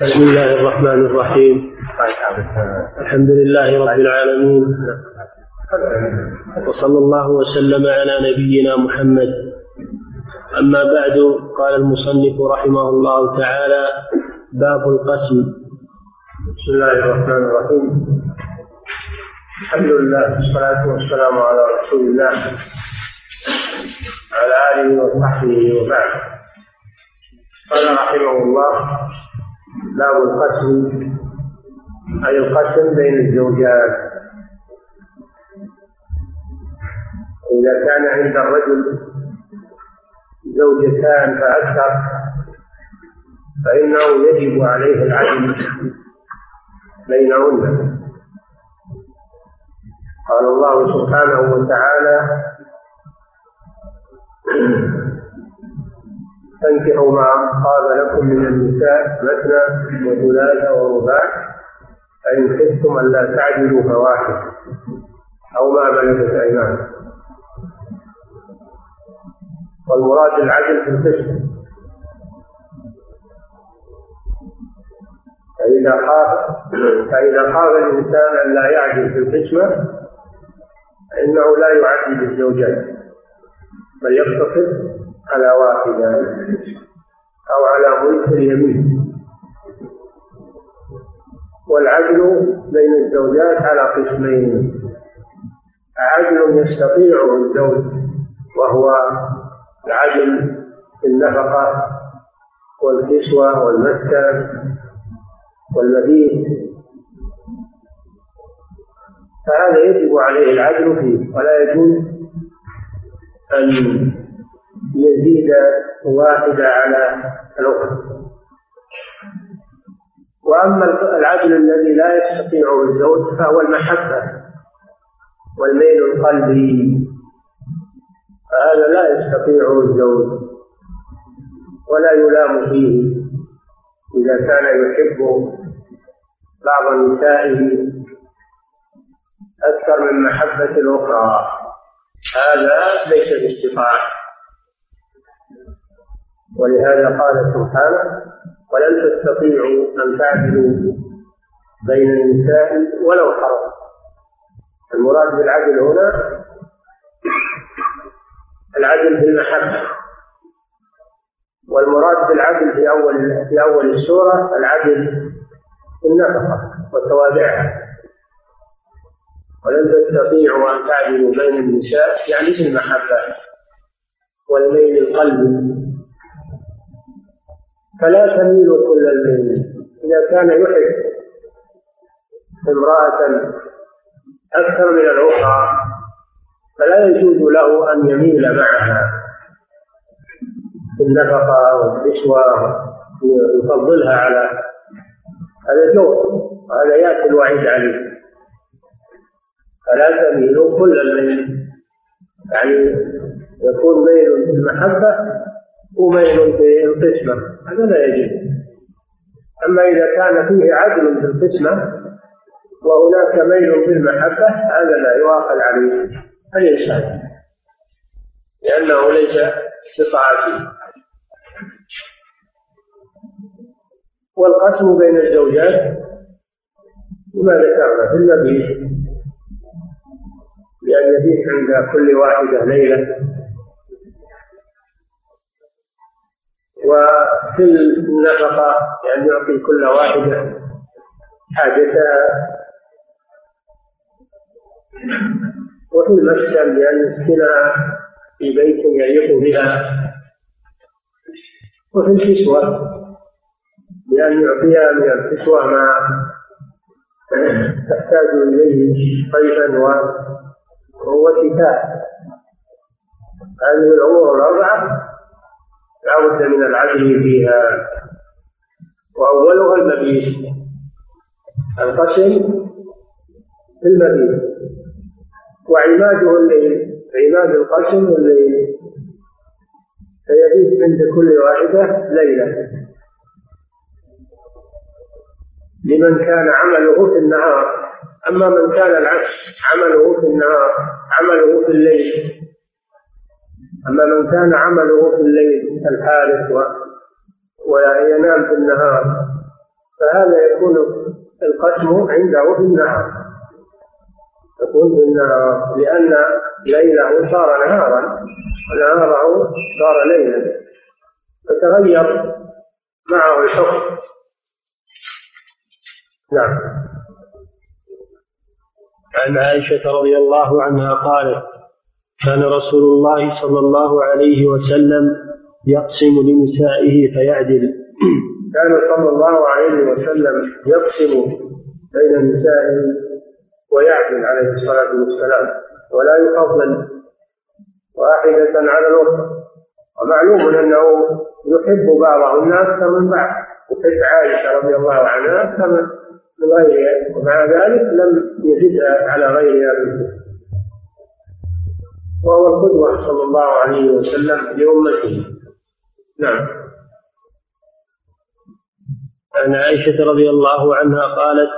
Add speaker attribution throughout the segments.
Speaker 1: بسم الله الرحمن الرحيم. الحمد لله رب العالمين. وصلى الله وسلم على نبينا محمد. أما بعد قال المصنف رحمه الله تعالى باب القسم.
Speaker 2: بسم الله الرحمن الرحيم. الحمد لله والصلاة والسلام على رسول الله. وعلى آله وصحبه وبعد. قال رحمه الله باب القسم أي القسم بين الزوجات. إذا كان عند الرجل زوجتان فأكثر فإنه يجب عليه العدل بينهن. قال الله سبحانه وتعالى فانكحوا ما طاب لكم من النساء مثنى وثلاث ورباع. فإن خفتم ألا تعدلوا فواحد. أو ما ملكت أيمانكم. والمراد العدل في القسم فإذا خاف فإذا خاف الإنسان أن لا يعدل في القسمة فإنه لا يعدل الزوجات بل يقتصر على واحدة أو على ملك اليمين. والعدل بين الزوجات على قسمين. عدل يستطيعه الزوج وهو العدل في النفقة والكسوة والمسكن والمبيت. فهذا يجب عليه العدل فيه ولا يجوز أن يزيد واحدة على الأخرى. وأما العدل الذي لا يستطيعه الزوج فهو المحبة والميل القلبي. فهذا لا يستطيعه الزوج ولا يلام فيه. إذا كان يحب بعض نسائه أكثر من محبة الأخرى. هذا ليس باستطاعة. ولهذا قال سبحانه ولن تستطيعوا أن تعدلوا بين النساء ولو حرص المراد بالعدل هنا العدل في المحبة. والمراد بالعدل في أول في أول السورة العدل في النفقة وتوابعها ولن تستطيعوا أن تعدلوا بين النساء يعني في المحبة والميل القلبي. فلا تميلوا كل الميل. إذا كان يحب امرأة أكثر من الأخرى فلا يجوز له أن يميل معها. في النفقة والكسوة يفضلها على هذا جور وهذا يأتي الوعيد عليه. فلا تميلوا كل الميل. يعني يكون ميل في المحبة وميل في القسمة هذا لا يجوز. أما إذا كان فيه عدل في القسمة وهناك ميل في المحبة هذا لا يؤاخذ عليه. الإنسان لأنه ليس بطاعته. والقسم بين الزوجات كما ذكرنا في المبيت. لأن يبيت عند كل واحدة ليلة. وفي النفقة يعني يعطي كل واحدة حاجتها وفي المسكن بأن يسكنها في بيت يليق بها. وفي الكسوة بأن يعطيها من الكسوة ما تحتاج إليه صيفا شتاء هذه الأمور الأربعة. لا بد من العدل فيها. وأولها المبيت. القسم في المبيت. وعماده الليل عماد القسم الليل فيبيت عند كل واحدة ليلة. لمن كان عمله في النهار. أما من كان العكس عمله في النهار عمله في الليل. أما من كان عمله في الليل الحارس و... وينام في النهار يكون القسم عنده في النهار. يكون في النهار لأن ليله صار نهارا ونهاره صار ليلا. فتغير معه الحكم. نعم.
Speaker 1: عن عائشة رضي الله عنها قالت كان رسول الله صلى الله عليه وسلم يقسم لنسائه فيعدل.
Speaker 2: كان صلى الله عليه وسلم يقسم بين النساء ويعدل عليه الصلاة والسلام ولا يفضل واحدة على الأخرى. ومعلوم أنه يحب بعضهن أكثر من بعض يحب عائشة رضي الله عنها أكثر من غيرها ومع ذلك لم يزدها على غيرها بالكفر وهو القدوة صلى الله عليه وسلم لأمته نعم.
Speaker 1: عن عائشة رضي الله عنها قالت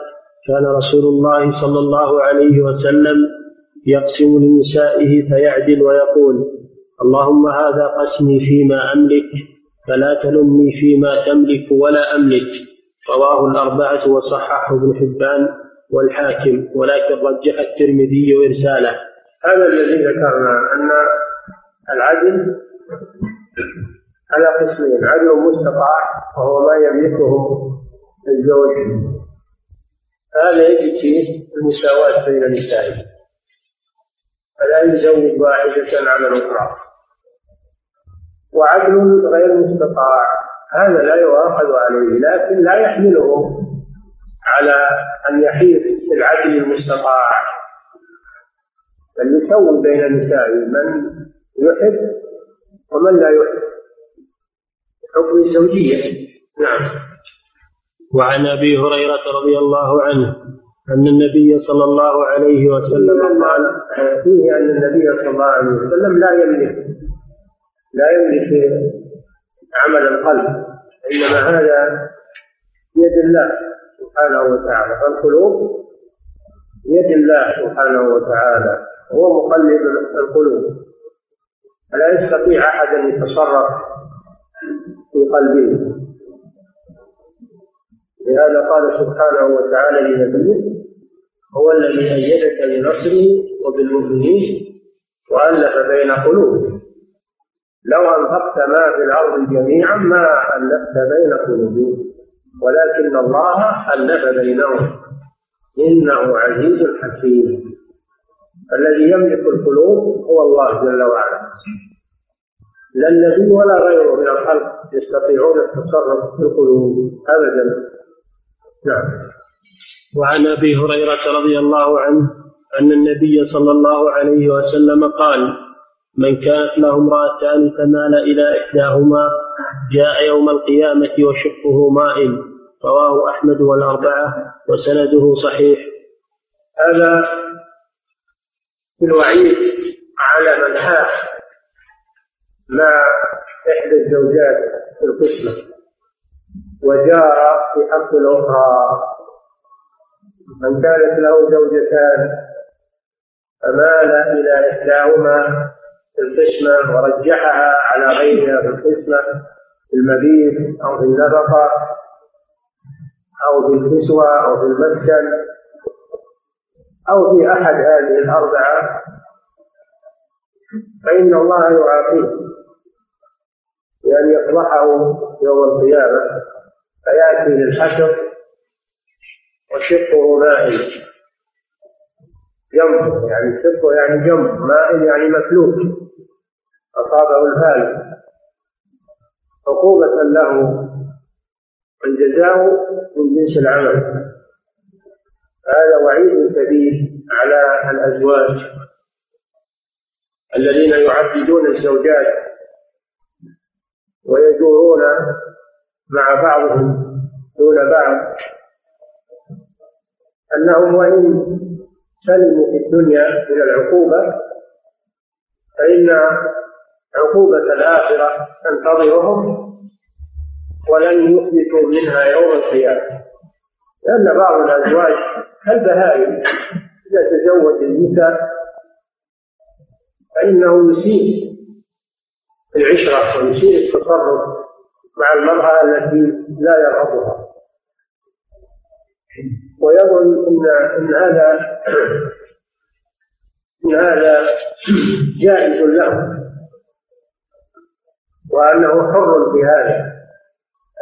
Speaker 1: كان رسول الله صلى الله عليه وسلم يقسم لنسائه فيعدل ويقول اللهم هذا قسمي فيما أملك فلا تلمني فيما تملك ولا أملك. رواه الأربعة وصححه ابن حبان والحاكم ولكن رجح الترمذي إرساله.
Speaker 2: هذا الذي ذكرنا أن العدل على قسمين عدل مستطاع وهو ما يملكه الزوج. هذا يجد فيه المساواة بين النساء. فلا يزوج واحدة على الأخرى. وعدل غير مستطاع هذا لا يؤاخذ عليه لكن لا يحمله على أن يحيف في العدل المستطاع. بل يسوي بين النساء من يحب ومن لا يحب حكم الزوجية. نعم.
Speaker 1: وعن أبي هريرة رضي الله عنه أن النبي صلى الله عليه وسلم
Speaker 2: قال فيه أن النبي صلى الله عليه وسلم لا يملك لا يملك عمل القلب إنما هذا بيد الله سبحانه وتعالى. فالقلوب بيد الله سبحانه وتعالى. هو مقلب القلوب. فلا يستطيع أحد أن يتصرف في قلبه. لهذا قال سبحانه وتعالى لنبيه هو الذي أيدك بنصره وبالمؤمنين وألف بين قلوبهم. لو أنفقت ما في الأرض جميعا ما ألفت بين قلوبهم ولكن الله ألف بينهم. إنه عزيز حكيم. الذي يملك القلوب هو الله جل وعلا. لا النبي ولا غيره من الخلق يستطيعون التصرف في القلوب ابدا. نعم.
Speaker 1: وعن أبي هريرة رضي الله عنه أن النبي صلى الله عليه وسلم قال من كانت له امرأتان فمال إلى إحداهما جاء يوم القيامة وشقه مائل. رواه أحمد والأربعة وسنده صحيح.
Speaker 2: هذا في الوعيد على من حاف مع إحدى الزوجات في القسمة. وجار في حق الأخرى. من كانت له زوجتان فمال إلى إحداهما في القسمة ورجحها على غيرها في القسمة في المبيت أو في النفقة أو في الكسوة أو في المسكن. أو في أحد هذه الأربعة فإن الله يعاقبه بأن يفضحه يوم القيامة فيأتي للحشر وشقه مائل. جنب يعني شقه يعني جنب مائل يعني مفلوك أصابه الفال. عقوبة له الجزاء من جنس العمل. هذا وعيد شديد على الأزواج الذين يعبدون الزوجات ويدورون مع بعضهم دون بعض. أنهم وإن سلموا في الدنيا من العقوبة فإن عقوبة الآخرة تنتظرهم ولن يثبتوا منها يوم القيامة. لأن بعض الأزواج كالبهائم إذا تزوج النساء فإنه يسيء العشرة ويسيء التصرف مع المرأة التي لا يرغبها. ويظن ان إن هذا إن هذا جائز له وأنه حر في هذا.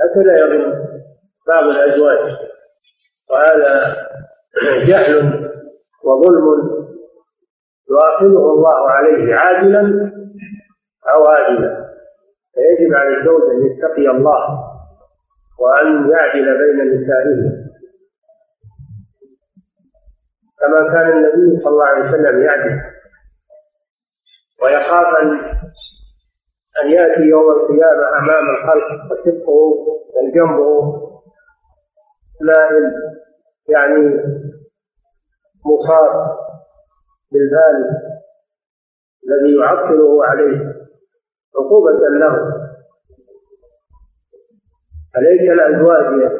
Speaker 2: هكذا يظن بعض الأزواج. وهذا جهل وظلم يؤاخذه الله عليه عاجلا أو آجلا. فيجب على الزوج أن يتقي الله وأن يعدل بين نسائه. كما كان النبي صلى الله عليه وسلم يعدل ويخاف ان أن يأتي يوم القيامة أمام الخلق. وشقه وجنبه مائل يعني مصاب بالبال الذي يعطله عليه عقوبة له. عليك الأزواج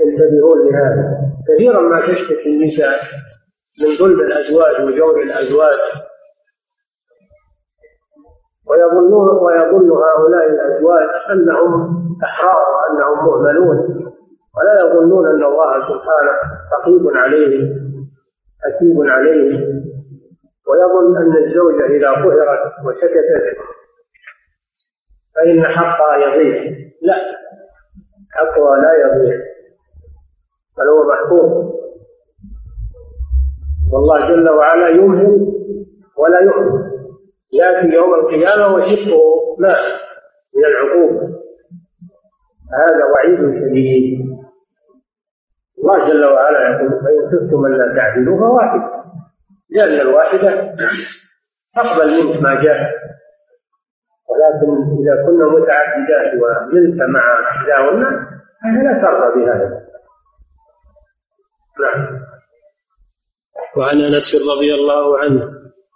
Speaker 2: ينتبهون لهذا. كثيرا ما تشتكي النساء من ظلم الأزواج وجور الأزواج. ويظنون ويظن هؤلاء الأزواج أنهم أحرار وأنهم مهملون. ولا يظنون أن الله سبحانه رقيب عليهم حسيب عليهم ويظن أن الزوجة إذا قهرت وسكتت فإن حقها يضيع. لا حقها لا يضيع. بل هو محفوظ. والله جل وعلا يمهل ولا يهمل يأتي يوم القيامة وشقه ماء من العقوبة. هذا وعيد شديد. الله جل وعلا يقول فإن خفتم ألا تعدلوا فواحد لأن الواحدة تقبل منك ما جاء. ولكن إذا كنا متعددات وزلت مع إحداهن فهي لا ترضى بهذا نعم.
Speaker 1: وعن أنس رضي الله عنه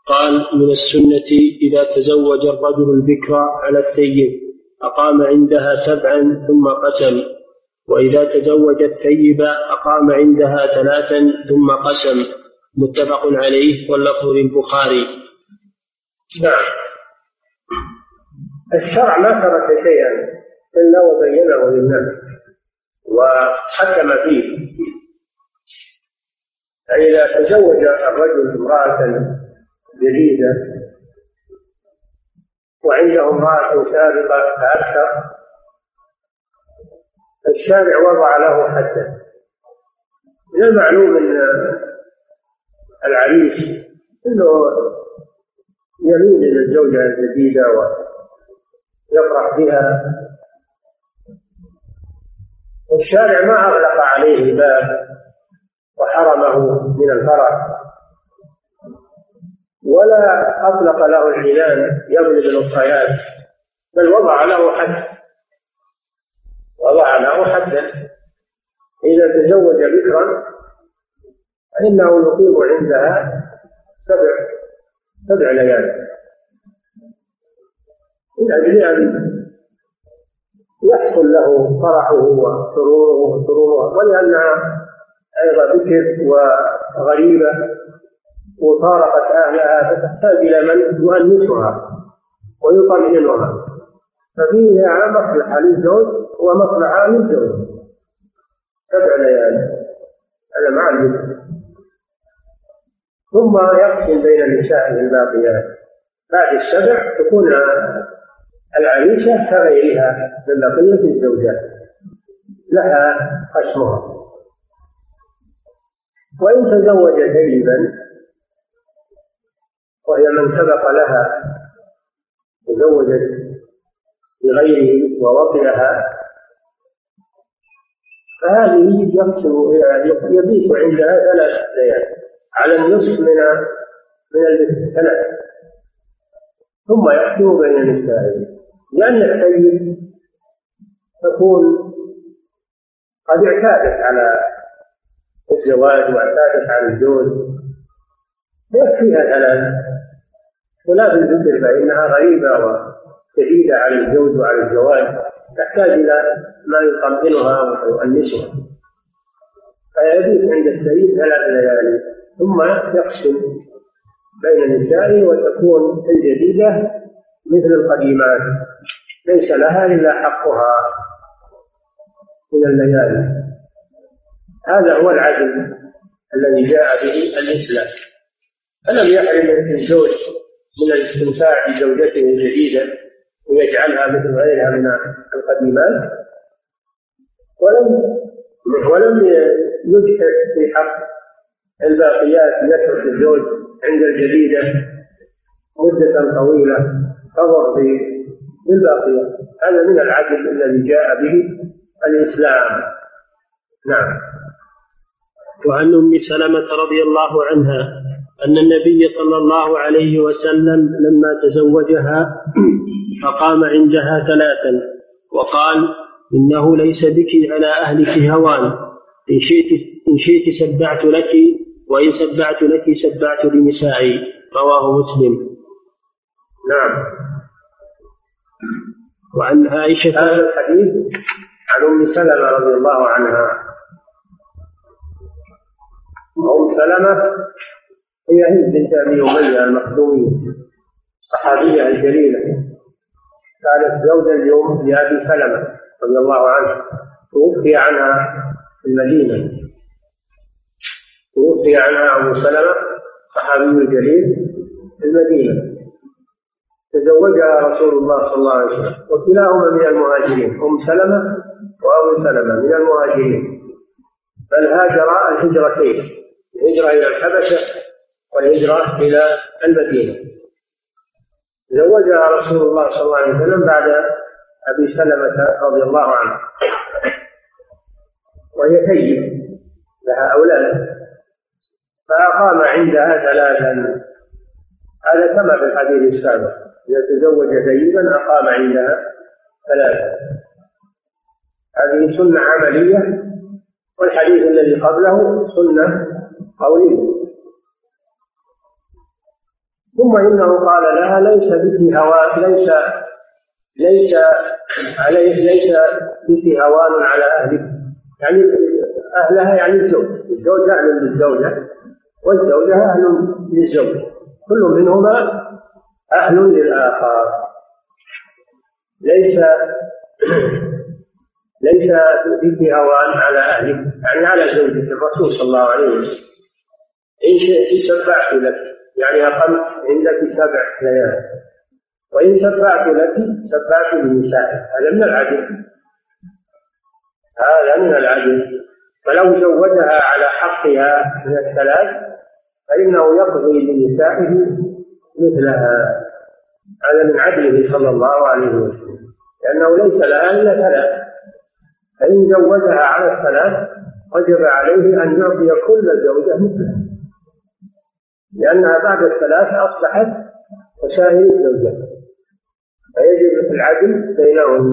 Speaker 1: قال من السنة إذا تزوج الرجل البكر على الثيب أقام عندها سبعا ثم قسم وإذا تزوج الثيب أقام عندها ثلاثا ثم قسم. متفق عليه واللفظ للبخاري.
Speaker 2: نعم. الشرع ما ترك شيئا إلا وبينه للناس وحكم فيه. فإذا تزوج الرجل امرأة جديدة وعنده امرأة سابقة فأكثر الشارع وضع له حدا. من المعلوم إن العريس إنه يميل إلى الزوجة الجديدة ويفرح بها. والشارع ما أغلق عليه الباب وحرمه من الفرح. ولا أطلق له العنان يضرب الاخريات بل وضع له حد. له حدا إذا تزوج بكرا فإنه يقيم عندها سبع سبع ليال. من أجل أن يحصل له فرحه وسروره وسرورها ولأنها أيضا بكر وغريبة. وفارقت أهلها فتحتاج إلى من يؤنسها ويطمئنها. ففيها مصلحة للزوج ومصلحة للزوج سبع ليال هذا مع البكر ثم يقسم بين نسائه الباقيات بعد السبع تكون العريشة كغيرها من بقية الزوجات. لها قسمها. وإن تزوج ثيبا وهي من سبق لها تزوجت بغيره ووطئها فهذه يقسم يبيت عندها ثلاث ليال على النصف من من الثلاث. ثم يحكم بين النساء لأن السيد تكون قد اعتادت على الزواج واعتادت على الزوج يكفيها ثلاث. ولا بالذكر فإنها غريبة وشديدة على الزوج وعلى الزواج. تحتاج إلى ما يطمئنها ويؤنسها فيبيت عند السيد ثلاث ليالي ثم يقسم بين نسائه وتكون الجديدة مثل القديمات. ليس لها إلا حقها من الليالي. هذا هو العدل الذي جاء به الإسلام. فلم يحرم الزوج من الاستمتاع بزوجته الجديدة؟ ويجعلها مثل غيرها من القديمات. ولم ولم يجحف في حق الباقيات يترك الزوج عند الجديدة مدة طويلة تضر بالباقيات هذا من العدل الذي جاء به الإسلام. نعم.
Speaker 1: وعن أم سلمة رضي الله عنها أن النبي صلى الله عليه وسلم لما تزوجها فقام عندها ثلاثا. وقال إنه ليس بك على أهلك هوان. إن شئت إن شئت سبعت لك وإن سبعت لك سبعت لنسائي. رواه مسلم.
Speaker 2: نعم.
Speaker 1: وعن عائشه
Speaker 2: هذا الحديث عن أم سلمة رضي الله عنها. أم سلمة هي هند بنت أبي أمية المخزومية الصحابية الجليلة. كانت زوجا اليوم لأبي سلمة رضي الله عنه توفي عنها في المدينة. توفي عنها أبو سلمة صحابي الجليل في المدينة. تزوجها رسول الله صلى الله عليه وسلم وكلاهما من المهاجرين أم سلمة وأبو سلمة من المهاجرين. بل هاجرا الهجرتين الهجرة إلى الحبشة والهجرة إلى المدينة. زوجها رسول الله صلى الله عليه وسلم بعد أبي سلمة رضي الله عنه. وهي تيب لها أولاد. فأقام عندها ثلاثا هذا كما في الحديث السابق. إذا تزوج ثيبا أقام عندها ثلاثا هذه سنة عملية والحديث الذي قبله سنة قولية. ثم إنه قال لها ليس بك هوى ليس ليس عليه ليس بك هوان على أهلك. يعني أهلها يعني الزوج. الزوج أهل للزوجة والزوجة أهل للزوج. كل منهما أهل للآخر. ليس ليس بك هوان على أهلك. يعني على زوجك. الرسول صلى الله عليه وسلم. إن شئت سبعت لك. يعني أقمت عندك سبع ليال. وإن سبعت لك سبعت لنسائك هذا من العدل هذا من العدل فلو زوجها على حقها من الثلاث فإنه يقضي لنسائه مثلها. هذا من عدله صلى الله عليه وسلم. لأنه ليس لها إلا ثلاث. فإن زوجها على الثلاث وجب عليه أن يعطي كل زوجة مثلها. لأنها بعد الثلاثة أصبحت وسائل الزوجات. فيجب العدل بينهن.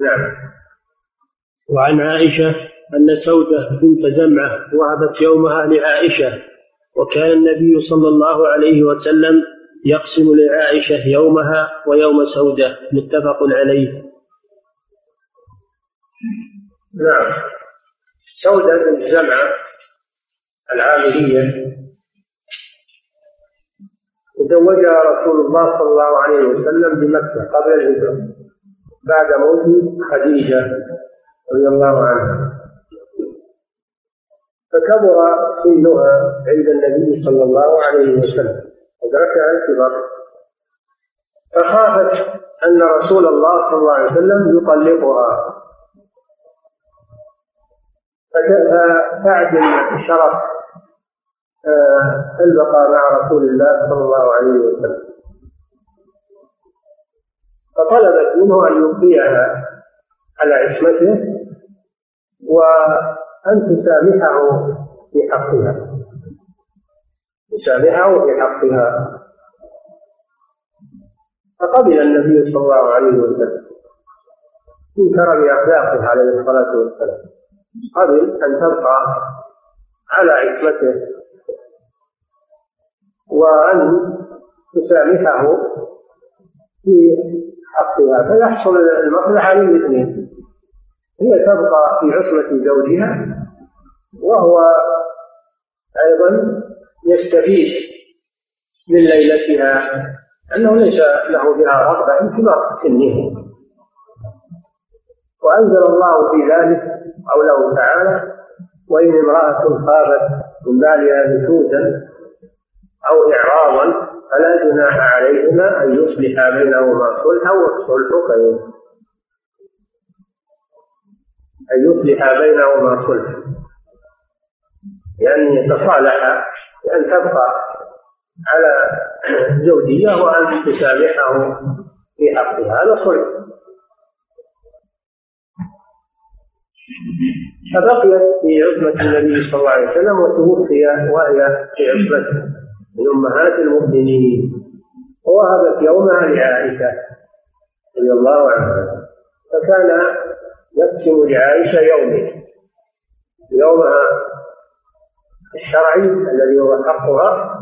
Speaker 2: نعم.
Speaker 1: وعن عائشة أن سودة بنت زمعة وهبت يومها لعائشة وكان النبي صلى الله عليه وسلم يقسم لعائشة يومها ويوم سودة. متفق عليه.
Speaker 2: نعم. سودة بنت زمعة العاملية تزوجها رسول الله صلى الله عليه وسلم بمكة قبل الهجرة بعد موت خديجة رضي الله عنها. فكبر سنها عند النبي صلى الله عليه وسلم أدركها الكبر. فخافت أن رسول الله صلى الله عليه وسلم يطلقها. فتعدل شرف البقاء مع رسول الله صلى الله عليه وسلم. فطلبت منه أن يبقيها على عصمته وأن تسامحه في حقها. تسامحه في حقها. فقبل النبي صلى الله عليه وسلم من كرم أخلاقه عليه الصلاة والسلام قبل أن تبقى على عصمته. وأن تسامحه في حقها. فيحصل المصلحة للاثنين. هي تبقى في عصمة زوجها وهو أيضا يستفيد من ليلتها أنه ليس له بها رغبة انكبار سنه. وأنزل الله في ذلك قوله تعالى وإن امرأة خافت من بالها نشوزا أو إعراضا فلا جناح عليهما أن يصلحا بينهما صلحا والصلح خير. أن يصلحا بينهما صلحا. يعني يتصالحا بأن تبقى على زوجية وأن تسامحه في حقها هذا صلح. فبقيت في عصمة النبي صلى الله عليه وسلم وتوفي وهي في عصمته. من أمهات المؤمنين. ووهبت يومها لعائشة رضي الله عنها فكان يقسم لعائشة يومين يومها الشرعي الذي هو حقها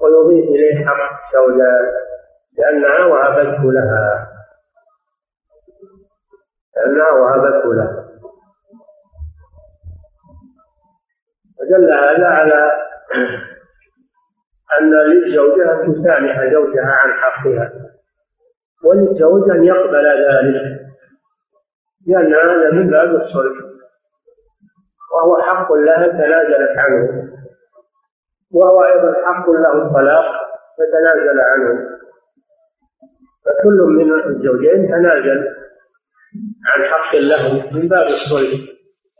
Speaker 2: ويضيف إليه حق سوداء لأنها وهبته لها. لأنها وهبته لها. فدل هذا على أن للزوجة أن تسامح زوجها عن حقها وللزوج أن يقبل ذلك لأن هذا من باب الصلح وهو حق لها تنازلت عنه وهو أيضا حق له الطلاق فتنازل عنه فكل من الزوجين تنازل عن حق له من باب الصلح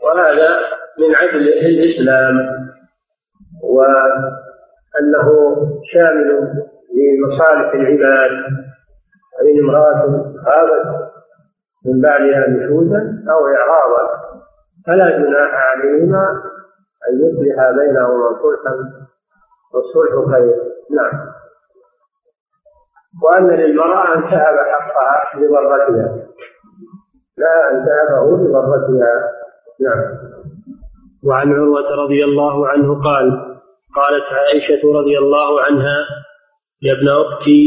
Speaker 2: وهذا من عدل الإسلام وأنه شامل لمصالح العباد فإن امرأة خافت من بعدها نشوزا أو إعراضا فلا جناح عليهما أن يصلح بينهما صلحا والصلح خير. نعم. وأن للمرأة أن تهب حقها لضرتها. لا أن تهبه لضرتها. نعم.
Speaker 1: وعن عروة رضي الله عنه قال قالت عائشة رضي الله عنها يا ابن أختي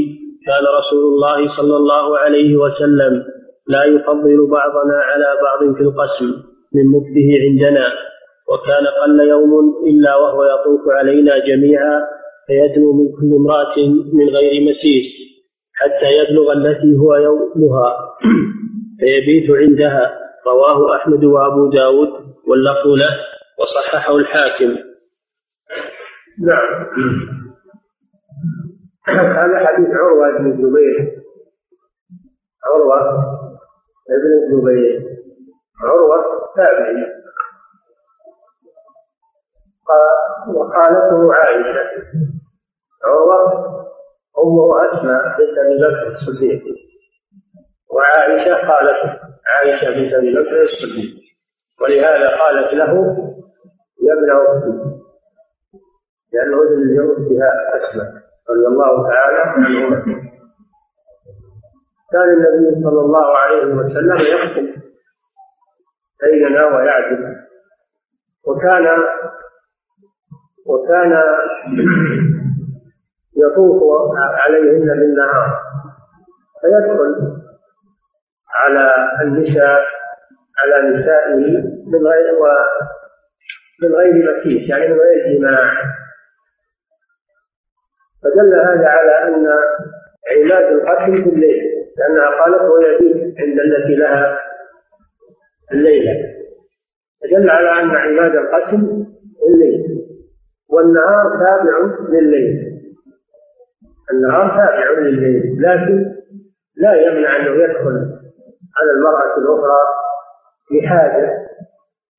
Speaker 1: كان رسول الله صلى الله عليه وسلم لا يفضل بعضنا على بعض في القسم من مكته عندنا وكان قل يوم إلا وهو يطوف علينا جميعا فيدنو من كل امرأة من غير مسيس حتى يبلغ التي هو يومها فيبيت عندها رواه أحمد وأبو داود واللفظ له وصححه الحاكم.
Speaker 2: نعم. هذا حديث عروة بن الزبير. عروة بن الزبير. عروة تابعي. وقالته عائشة. عروة أمه أسماء بنت أبي بكر الصديق. وعائشة قالت عائشة بنت أبي بكر الصديق. ولهذا قالت له يا ابن أختي. لأنه ابن لأختها أسماء رضي الله تعالى عنهما كان النبي صلى الله عليه وسلم يقسم بيننا ويعدل وكان وكان يطوف عليهن بالنهار. فيدخل على النساء على نسائه من غير و من غير مكيس يعني من غير جماع. فدل هذا على أن عماد القتل في الليل لانها قالت ويبيت عند التي لها الليلة. فدل على أن عماد القتل في الليل. والنهار تابع لليل النهار تابع لليل لكن لا يمنع أنه يدخل على المرأة الأخرى لحاجة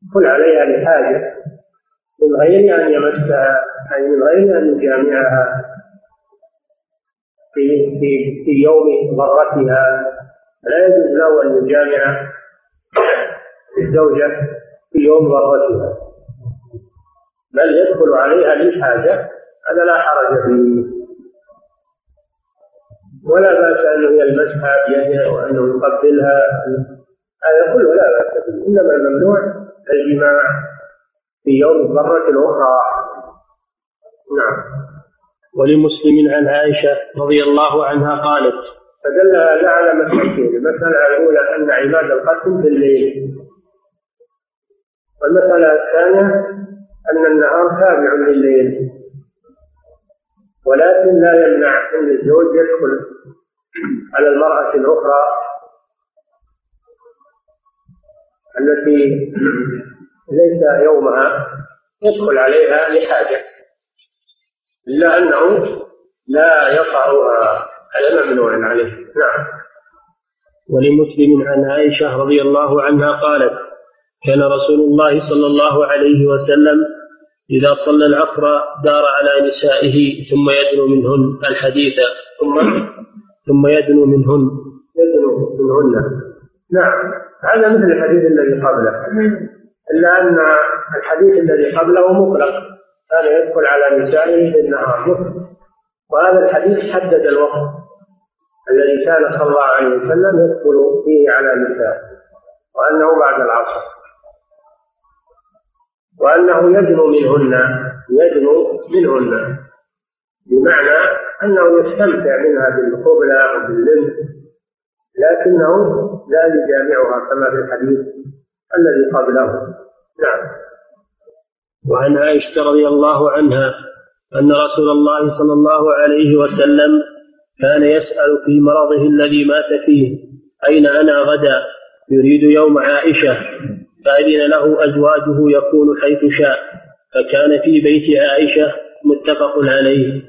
Speaker 2: يدخل عليها لحاجة من غير أن يمسها أي من غير أن يجامعها. في في في يوم ضرتها لا يجوز له أن يجامع الزوجة في يوم ضرتها بل يدخل عليها للحاجة هذا لا حرج فيه. ولا بأس أنه يلمسها بيده وأنه يقبلها. هذا كله لا بأس به إنما الممنوع الجماع في يوم الضرة الأخرى نعم.
Speaker 1: ولمسلم عن عائشة رضي الله عنها قالت
Speaker 2: فدل هذا على مسألتين المسألة الأولى أن عباد القسم في الليل. والمسألة الثانية أن النهار تابع لليل. ولكن لا يمنع أن الزوج يدخل على المرأة الأخرى التي ليس يومها يدخل عليها لحاجة. إلا أنه لا يطأها هذا ممنوع عليه. نعم.
Speaker 1: ولمسلم عن عائشة رضي الله عنها قالت كان رسول الله صلى الله عليه وسلم إذا صلى العصر دار على نسائه ثم يدنو منهن الحديث. ثم ثم يدنو منهن.
Speaker 2: يدنو منهن. نعم. هذا مثل الحديث الذي قبله. إلا أن الحديث الذي قبله مطلق. كان يدخل على نسائه في النهار وهذا الحديث حدد الوقت الذي كان صلى الله عليه وسلم يدخل فيه على نسائه وأنه بعد العصر. وأنه يدنو منهن يدنو منهن بمعنى أنه يستمتع منها بالقبلة وباللمس لكنه لا يجامعها كما في الحديث الذي قبله. نعم.
Speaker 1: وعن عائشة رضي الله عنها أن رسول الله صلى الله عليه وسلم كان يسأل في مرضه الذي مات فيه أين أنا غدا؟ يريد يوم عائشة. فأذن له أزواجه يكون حيث شاء. فكان في بيت عائشة متفق عليه.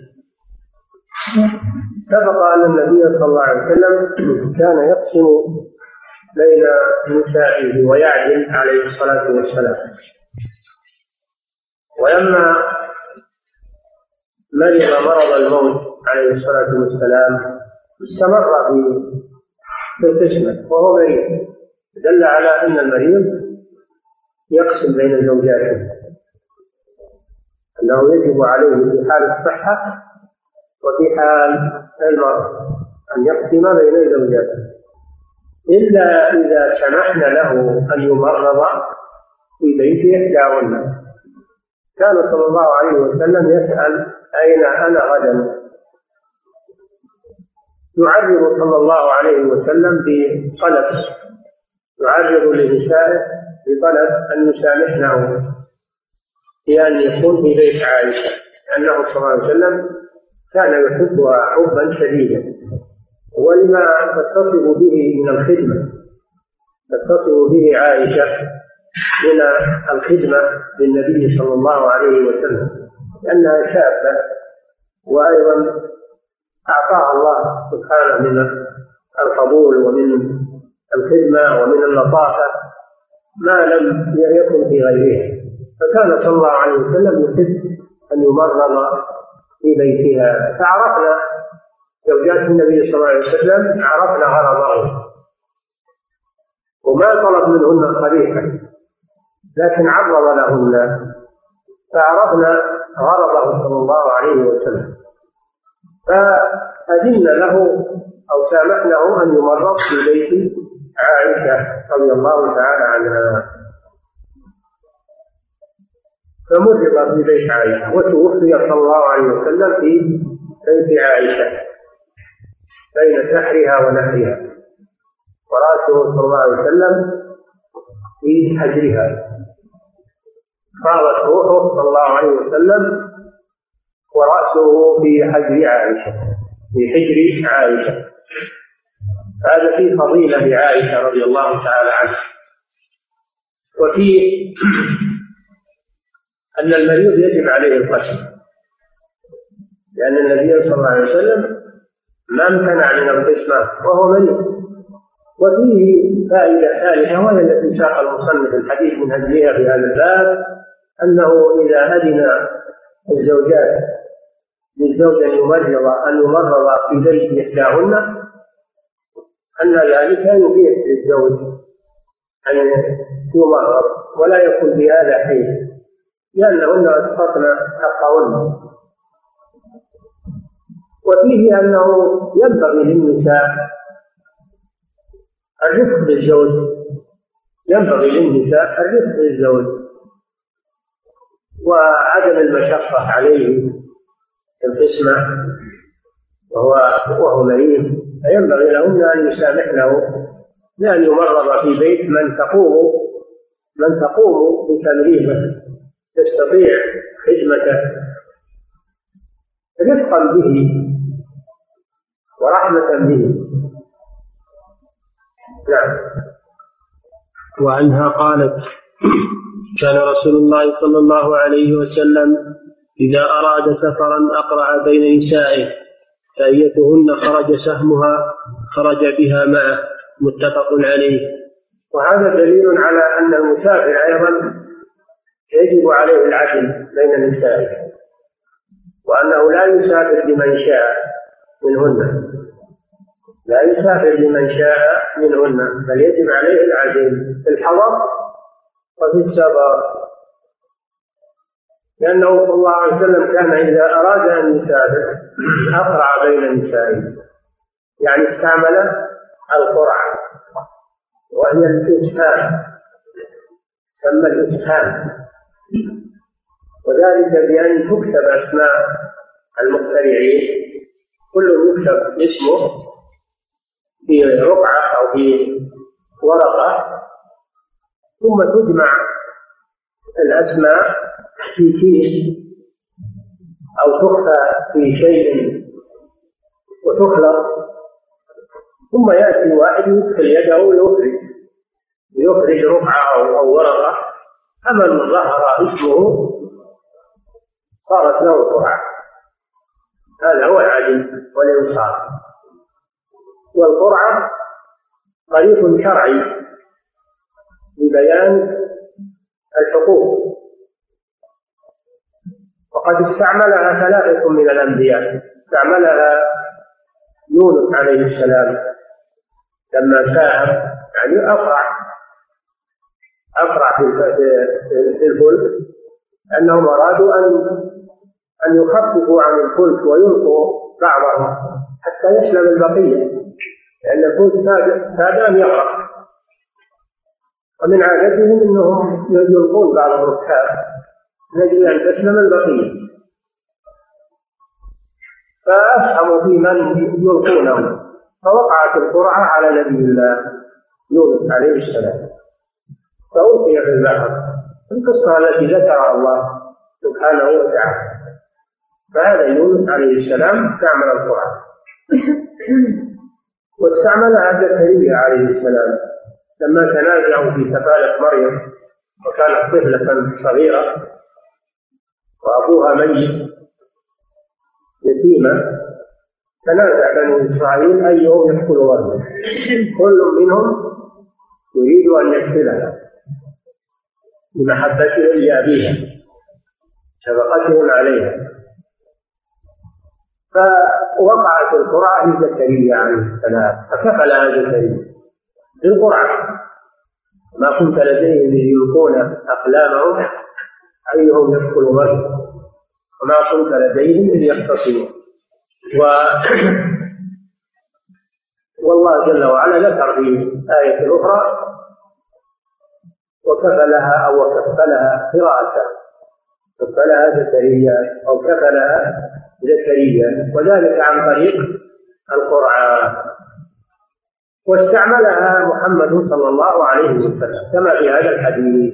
Speaker 2: اتفق أن النبي صلى الله عليه وسلم كان يقسم بين نسائه ويعدل عليه الصلاة والسلام. ولما مرض مرض الموت عليه الصلاة والسلام استمر في القسمة وهو مريض. دل على أن المريض يقسم بين زوجاته أنه يجب عليه في حال الصحة وفي حال المرض أن يقسم بين زوجاته إلا إذا سمحنا له أن يمرض في بيت إحداهن. كان صلى الله عليه وسلم يسأل أين أنا غدا. يعرض صلى الله عليه وسلم بطلب. يعرض لنسائه بطلب أن يسامحنه في أن يكون في بيت عائشة لأنه صلى الله عليه وسلم كان يحبها حبا شديدا. ولما تتصف به من الخدمة تتصف به عائشة من الخدمة للنبي صلى الله عليه وسلم لأنها شابة وأيضا أعطاها الله سبحانه من القبول ومن الخدمة ومن اللطافة ما لم يكن في غيرها فكان صلى الله عليه وسلم يحب أن يمرض في بيتها. فعرفنا زوجات النبي صلى الله عليه وسلم عرفنا غرضه وما طلب منهن الخليفة لكن عرض لهن فعرفنا غرضه صلى الله عليه وسلم. فأذن له أو سامحناه أن يمرض في بيت عائشة رضي الله تعالى عنها. فمرض في بيت عائشة وتوفي صلى الله عليه وسلم في بيت عائشة بين سحرها ونحرها ورأسه صلى الله عليه وسلم في حجرها. فاضت روحه صلى الله عليه وسلم ورأسه في حجر عائشة في حجر عائشة. هذا فيه فضيلة لعائشة رضي الله تعالى عنها. وفي أن المريض يجب عليه القسم لأن النبي صلى الله عليه وسلم ما امتنع من القسمة وهو مريض. وفيه فائدة ثالثة وهي التي ساق المصنف الحديث من أجلها في هذا الباب أنه إذا أذن الزوجات للزوج أن أن يمرض في بيت إحداهن أن ذلك يبيح للزوج أن يمرض ولا يكون بهذا حيث لأنهن أسقطن حقهن. وفيه أنه ينبغي للنساء الرفق بالزوج ينبغي للنساء الرفق بالزوج وعدم المشقة عليه القسمة وهو وهو مريض فينبغي لهن أن يسامحنه بأن يمرض في بيت من تقوم من تقوم بتمريضه تستطيع خدمته رفقا به ورحمة به. نعم.
Speaker 1: وعنها قالت كان رسول الله صلى الله عليه وسلم إذا أراد سفرا أقرع بين نسائه فأيتهن خرج سهمها خرج بها معه متفق عليه.
Speaker 2: وهذا دليل على أن المسافر أيضا يجب عليه العدل بين نسائه وأنه لا يسافر لمن شاء منهن. لا يسافر لمن شاء منهن بل يجب عليه العدل في الحضر وفي السفر لأنه صلى الله عليه وسلم كان إذا أراد أن يسافر أقرع بين نسائه يعني استعمل القرعة وهي الإسهام. سمى الإسهام. وذلك بأن تكتب أسماء المخترعين كل يكتب اسمه في رقعة أو في ورقة. ثم تجمع الأسماء في كيس أو تخفى في شيء وتخلط ثم يأتي واحد يدخل يده ويخرج يخرج رقعة أو ورقة. فمن ظهر اسمه صارت له قرعة هذا هو العدل والإنصاف. والقرعة طريق شرعي. لبيان الحقوق. وقد استعملها ثلاثة من الأنبياء. استعملها يونس عليه السلام لما ساهم يعني أقرع أقرع في الفلك أنهم أرادوا أن أن يخففوا عن الفلك ويلقوا بعضهم حتى يسلم البقية لأن الفلك كاد أن يقرأ ومن عادتهم أنهم يلقون بعض الركاب نجد أن تسلم البقية. فأفهموا في من يلقونه. فوقعت القرعة على نبي الله يونس عليه السلام. فألقي في البحر. القصة التي ذكرها الله سبحانه وتعالى. فهذا يونس عليه السلام استعمل القرآن واستعملها زكريا عليه السلام. لما تنازعوا في كفالة مريم وكانت طفلة صغيرة وأبوها ميت يتيمة تنازع بنو إسرائيل أيهم يدخل ولده كل منهم يريد أن يقتلها لمحبتهم لأبيها شفقتهم عليها فوقعت القرعة لزكريا عليه السلام فكفلها زكريا. بالقرعة ما كنت لديهم إذ يلقون أقلامهم أيهم يدخل مريم وما كنت لديهم إذ يختصمون. و والله جل وعلا ذكر في آية أخرى. وكفلها أو كفلها قراءة. كفلها زكريا أو كفلها زكريا. وذلك عن طريق القرآن. واستعملها محمد صلى الله عليه وسلم كما في هذا الحديث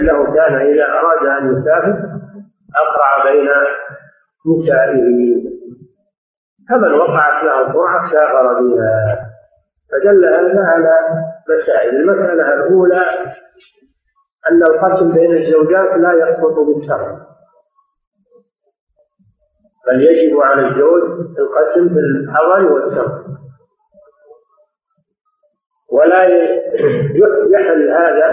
Speaker 2: أنه كان إذا أراد أن يسافر أقرع بين نسائه. فمن وقعت له القرعة سافر بها فدل هذا على مسائل. المسألة الأولى أن القسم بين الزوجات لا يسقط بالسفر بل يجب على الزوج القسم في الحضر والسفر ولا يحل هذا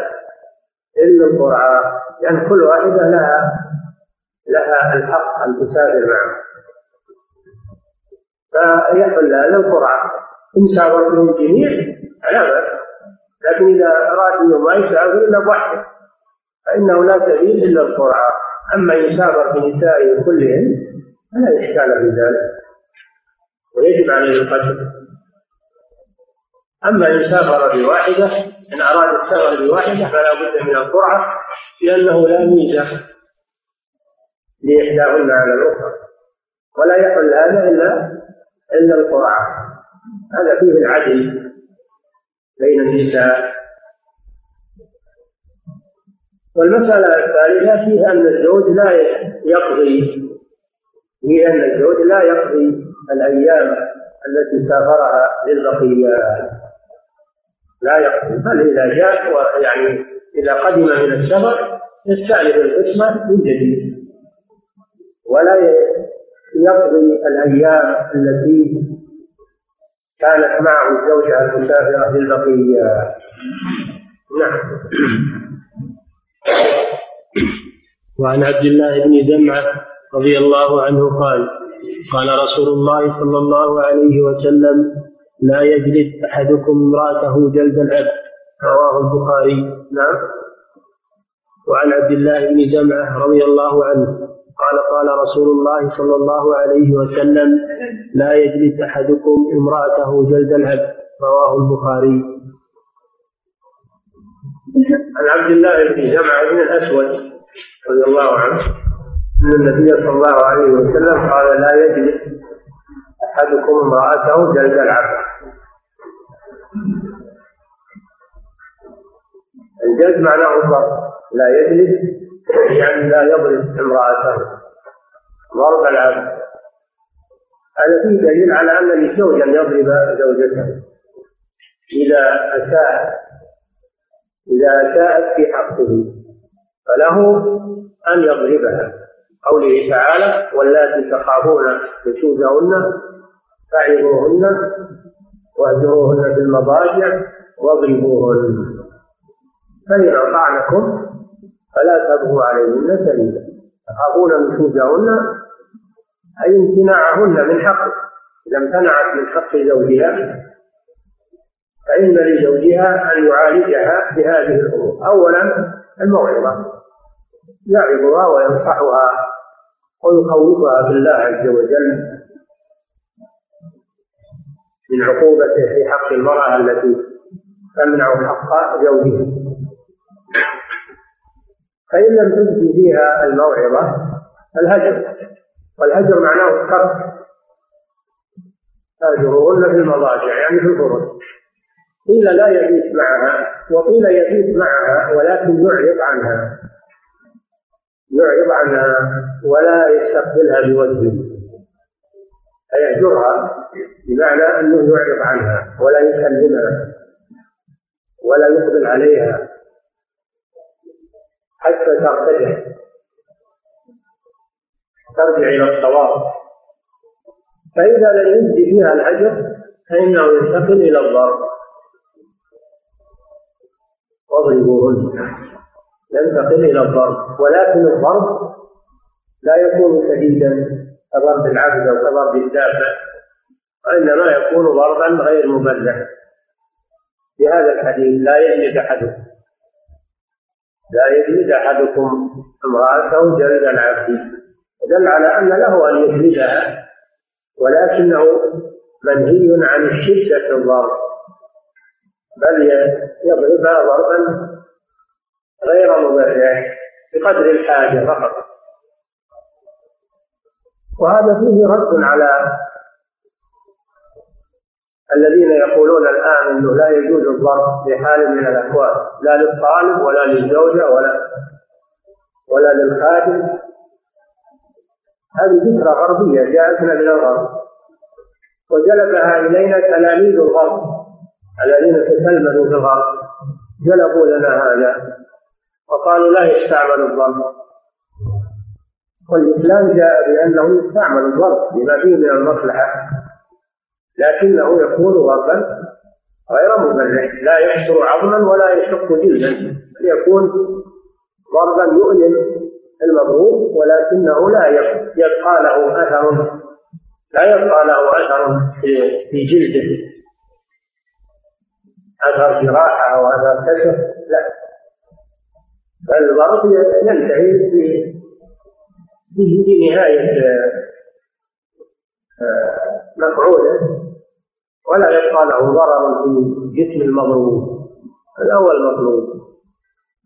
Speaker 2: إلا القرعة لأن كل واحدة لها لها الحق أن تسافر معه. فيحل هذا القرعة إن سافرتم الجميع فلا بأس. لكن إذا أراد أنه ما يسافر إلا بوحده فإنه لا سبيل إلا القرعة أما إن سافر بنسائه كلهم فلا إشكال في ذلك. ويجب عليه القتل. أما إن سافر بواحدة إن أراد السفر بواحدة فلا بد من القرعة لأنه لا ميزة لإحداهن على الأخرى. ولا يحل هذا إلا إلا القرعة. هذا فيه العدل بين النساء. والمسألة الثالثة فيها أن الزوج لا يقضي هي أن الزوج لا يقضي الأيام التي سافرها للبقية. لا يقضي بل إذا جاء يعني إذا قدم من السفر يستأنف القسمة من جديد. ولا يقضي الأيام التي كانت معه الزوجة المسافرة بالبقية. نعم.
Speaker 1: وعن عبد الله بن زمعة رضي الله عنه قال قال رسول الله صلى الله عليه وسلم لا يجلد أحدكم امرأته جلد العبد. رواه البخاري.
Speaker 2: نعم.
Speaker 1: وعن عبد الله بن زمعة رضي الله عنه قال قال رسول الله صلى الله عليه وسلم لا يجلد أحدكم امرأته جلد العبد. رواه البخاري.
Speaker 2: عن عبد الله بن جمعة بن الأسود رضي الله عنه أن النبي صلى الله عليه وسلم قال لا يجلد أحدكم امرأته جلد العبد. الجلد معناه الضرب لا يجلد يعني لا يضرب امرأته. ضرب العبد. هذا فيه دليل على أن للزوج أن يضرب زوجته. إذا أساء إذا أساءت في حقه فله أن يضربها. قوله تعالى واللاتي تخافون نشوزهن فعظوهن واهجروهن في المضاجع واضربوهن. فإن أطعنكم فلا تبغوا عليهن سبيلا. تخافون نشوزهن أي امتناعهن من حقه. إذا امتنعت من حق زوجها فإن لزوجها أن يعالجها بهذه الأمور. أولا الموعظة. يعظها وينصحها ويخوفها بالله عز وجل من عقوبته في حق المرأة التي تمنع حق زوجها. فإن لم تجدي فيها الموعظة الهجر. والهجر معناه الترك. هاجرهن في المضاجع يعني في الفرج قيل لا يبيت معها وقيل يبيت معها ولكن يعرض عنها. يعرض عنها ولا يستقبلها بوجهه فيهجرها بمعنى أنه يعرض عنها ولا يكلمها ولا يقبل عليها. حتى ترتجع. ترجع إلى الصواب. فإذا لم يجد فيها الهجر فإنه ينتقل إلى الضرب. واضربوهن. ينتقل إلى الضرب. ولكن الضرب لا يكون شديدا كضرب العبد أو كضرب الدابة وإنما يكون ضربا غير مبرح. في هذا الحديث لا يجلد احدكم لا يجلد أحدكم امرأته جلد العبد. دل على أن له أن يجلدها ولكنه منهي عن الشدة في الضرب. بل يضربها ضربا غير مبرح بقدر الحاجة فقط. وهذا فيه رد على الذين يقولون الآن أنه لا يجوز الضرب حال من الأحوال لا للطالب ولا للزوجة ولا ولا للخادم. هذه فكرة غربية جاءتنا من الغرب. وجلبها إلينا تلاميذ الغرب الذين تكلموا في الغرب جلبوا لنا هذا. وقالوا لا يستعمل الضرب. والإسلام جاء بأنه يستعمل الضرب لما فيه من المصلحة. لكنه يكون ضربا غير مبرح لا يكسر عظما ولا يشق جلدا يكون ضربا يؤلم المضروب ولكنه لا يبقى له أثر لا يبقى له أثر في جلده. أثر جراحة أو أثر كسر لا. الضرب ينتهي بنهاية آه، مفعوله. ولا يبقى له ضرر في جسم المضروب هذا هو المطلوب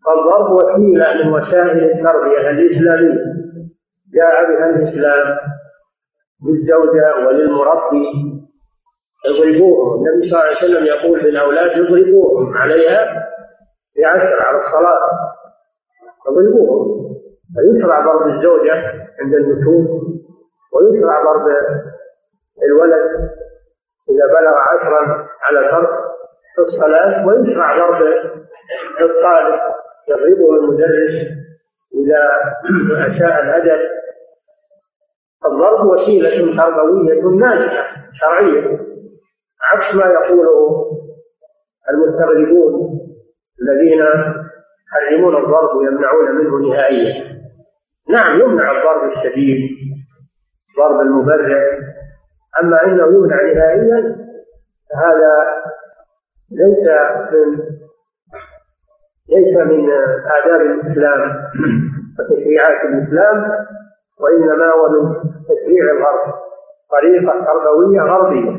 Speaker 2: فالضرب وسيلة من وسائل التربية الإسلامية جاء بها الإسلام للزوجة وللمربي. اضربوهم النبي صلى الله عليه وسلم يقول للأولاد اضربوهم عليها بعشر على الصلاة. فضربوهم فيشرع ضرب الزوجة عند النشوز ويشرع ضرب الولد. إذا بلغ عشرا على فرق في الصلاة ويشرع ضرب الطالب يضربه المدرس إذا أساء الأدب الضرب وسيلة تربوية ناجحة شرعية عكس ما يقوله المستغربون الذين يحرمون الضرب ويمنعون منه نهائيا. نعم يمنع الضرب الشديد ضرب المبرع أما أنه يمنع نهائيا هذا ليس من ليس من آداب الإسلام وتشريعات الإسلام وإنما هو من تشريع الغرب طريقة تربوية غربية.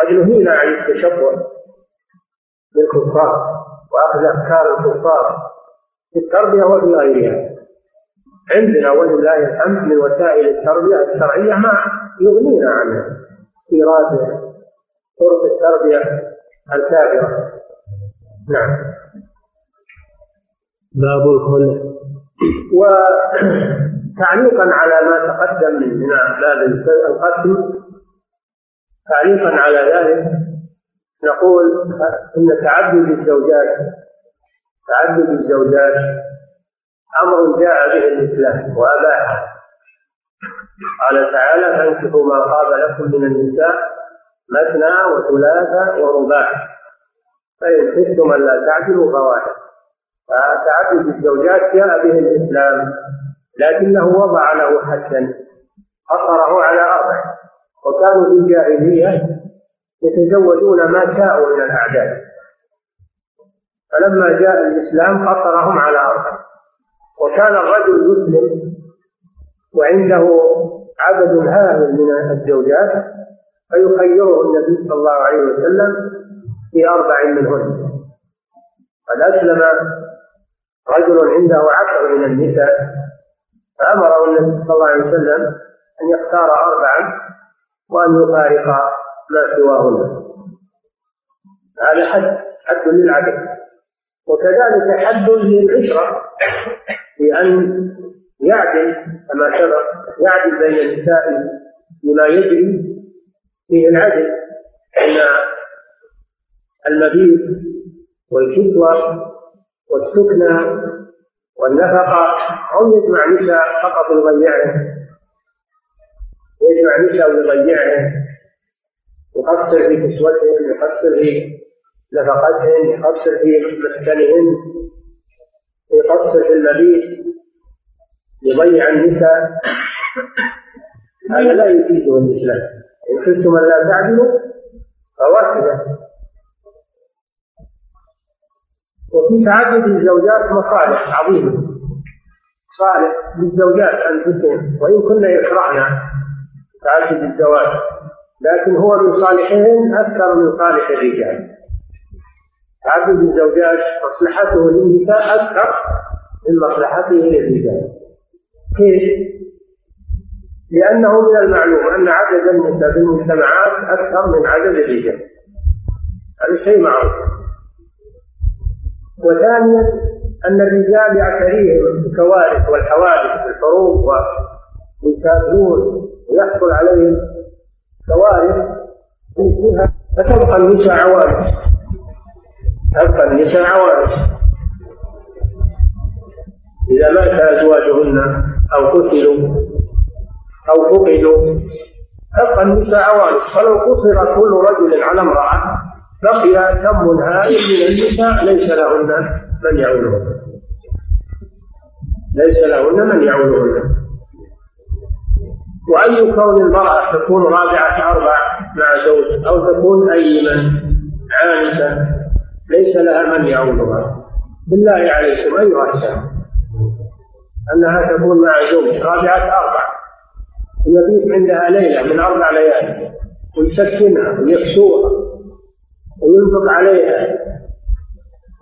Speaker 2: قد نهينا عن التشبه بالكفار وأخذ أفكار الكفار في التربية وفي غيرها. عندنا ولله الحمد من وسائل التربية الشرعية ما يغنينا عنها إيراد طرق التربية الكافرة نعم.
Speaker 1: باب الخلق
Speaker 2: وتعليقا على ما تقدم من باب القسم تعليقا على ذلك نقول إن تعدد الزوجات تعدد الزوجات أمر جاء به الإسلام وأباحه. قال تعالى فانكحوا ما طاب لكم من النساء مثنى وثلاث ورباع فإن خفتم ألا تعدلوا فواحد. فتعدد الزوجات جاء به الإسلام لكنه وضع له حدا قصره على أربع. وكانوا في الجاهلية يتزوجون ما شاءوا من الاعداد فلما جاء الإسلام قصرهم على أربع. وكان الرجل يسلم وعنده عدد هائل من الزوجات فيخيره النبي صلى الله عليه وسلم في أربع منهن. قد أسلم رجل عنده عشر من النساء فأمره النبي صلى الله عليه وسلم أن يختار أربعا وأن يفارق ما سواهن. هذا حد حد للعدد. وكذلك حد للعشرة بأن يعدل كما سبق يعدل بين النساء بما يجري فيه العدل بين المبيت والكسوة والسكنى والنفقة أو يجمع نساء فقط يضيعهن يجمع نساء ويضيعهن يقصر في كسوتهن يقصر في نفقتهن يقصر في مسكنهن يقصر في المبيت. يضيع النساء. هذا لا يفيده الإسلام. إن خفتم أن لا تعدلوا فواحدة. وفي تعدد الزوجات مصالح عظيمة. صالح للزوجات أنفسهن وإن كن يكرهن تعدد الزواج. لكن هو من صالحهن أكثر من صالح الرجال. تعدد الزوجات مصلحته للنساء أكثر من مصلحته للرجال. كيف؟ لأنه من المعلوم أن عدد النساء في المجتمعات أكثر من عدد الرجال. هذا شيء معروف. وثانيا أن الرجال يعتريهم الكوارث والحوادث والحروب ويسافرون ويحصل عليهم كوارث فيها فتبقى النساء عوارض تبقى النساء عوارض إذا مات أزواجهن أو قتلوا. أو فقدوا تبقى النساء عوارض فلو قصر كل رجل على امرأة بقي كم هائل من النساء ليس لهن من يعولهن. ليس لهن من يعولهن. وأي كون المرأة تكون رابعة أربع مع زوج أو تكون أيما عانسة ليس لها من يعولها بالله عليكم أيها الشباب أنها تكون مع زوج رابعة أربع ويبيت عندها ليلة من أربع ليالي ويسكنها ويكسوها وينفق عليها.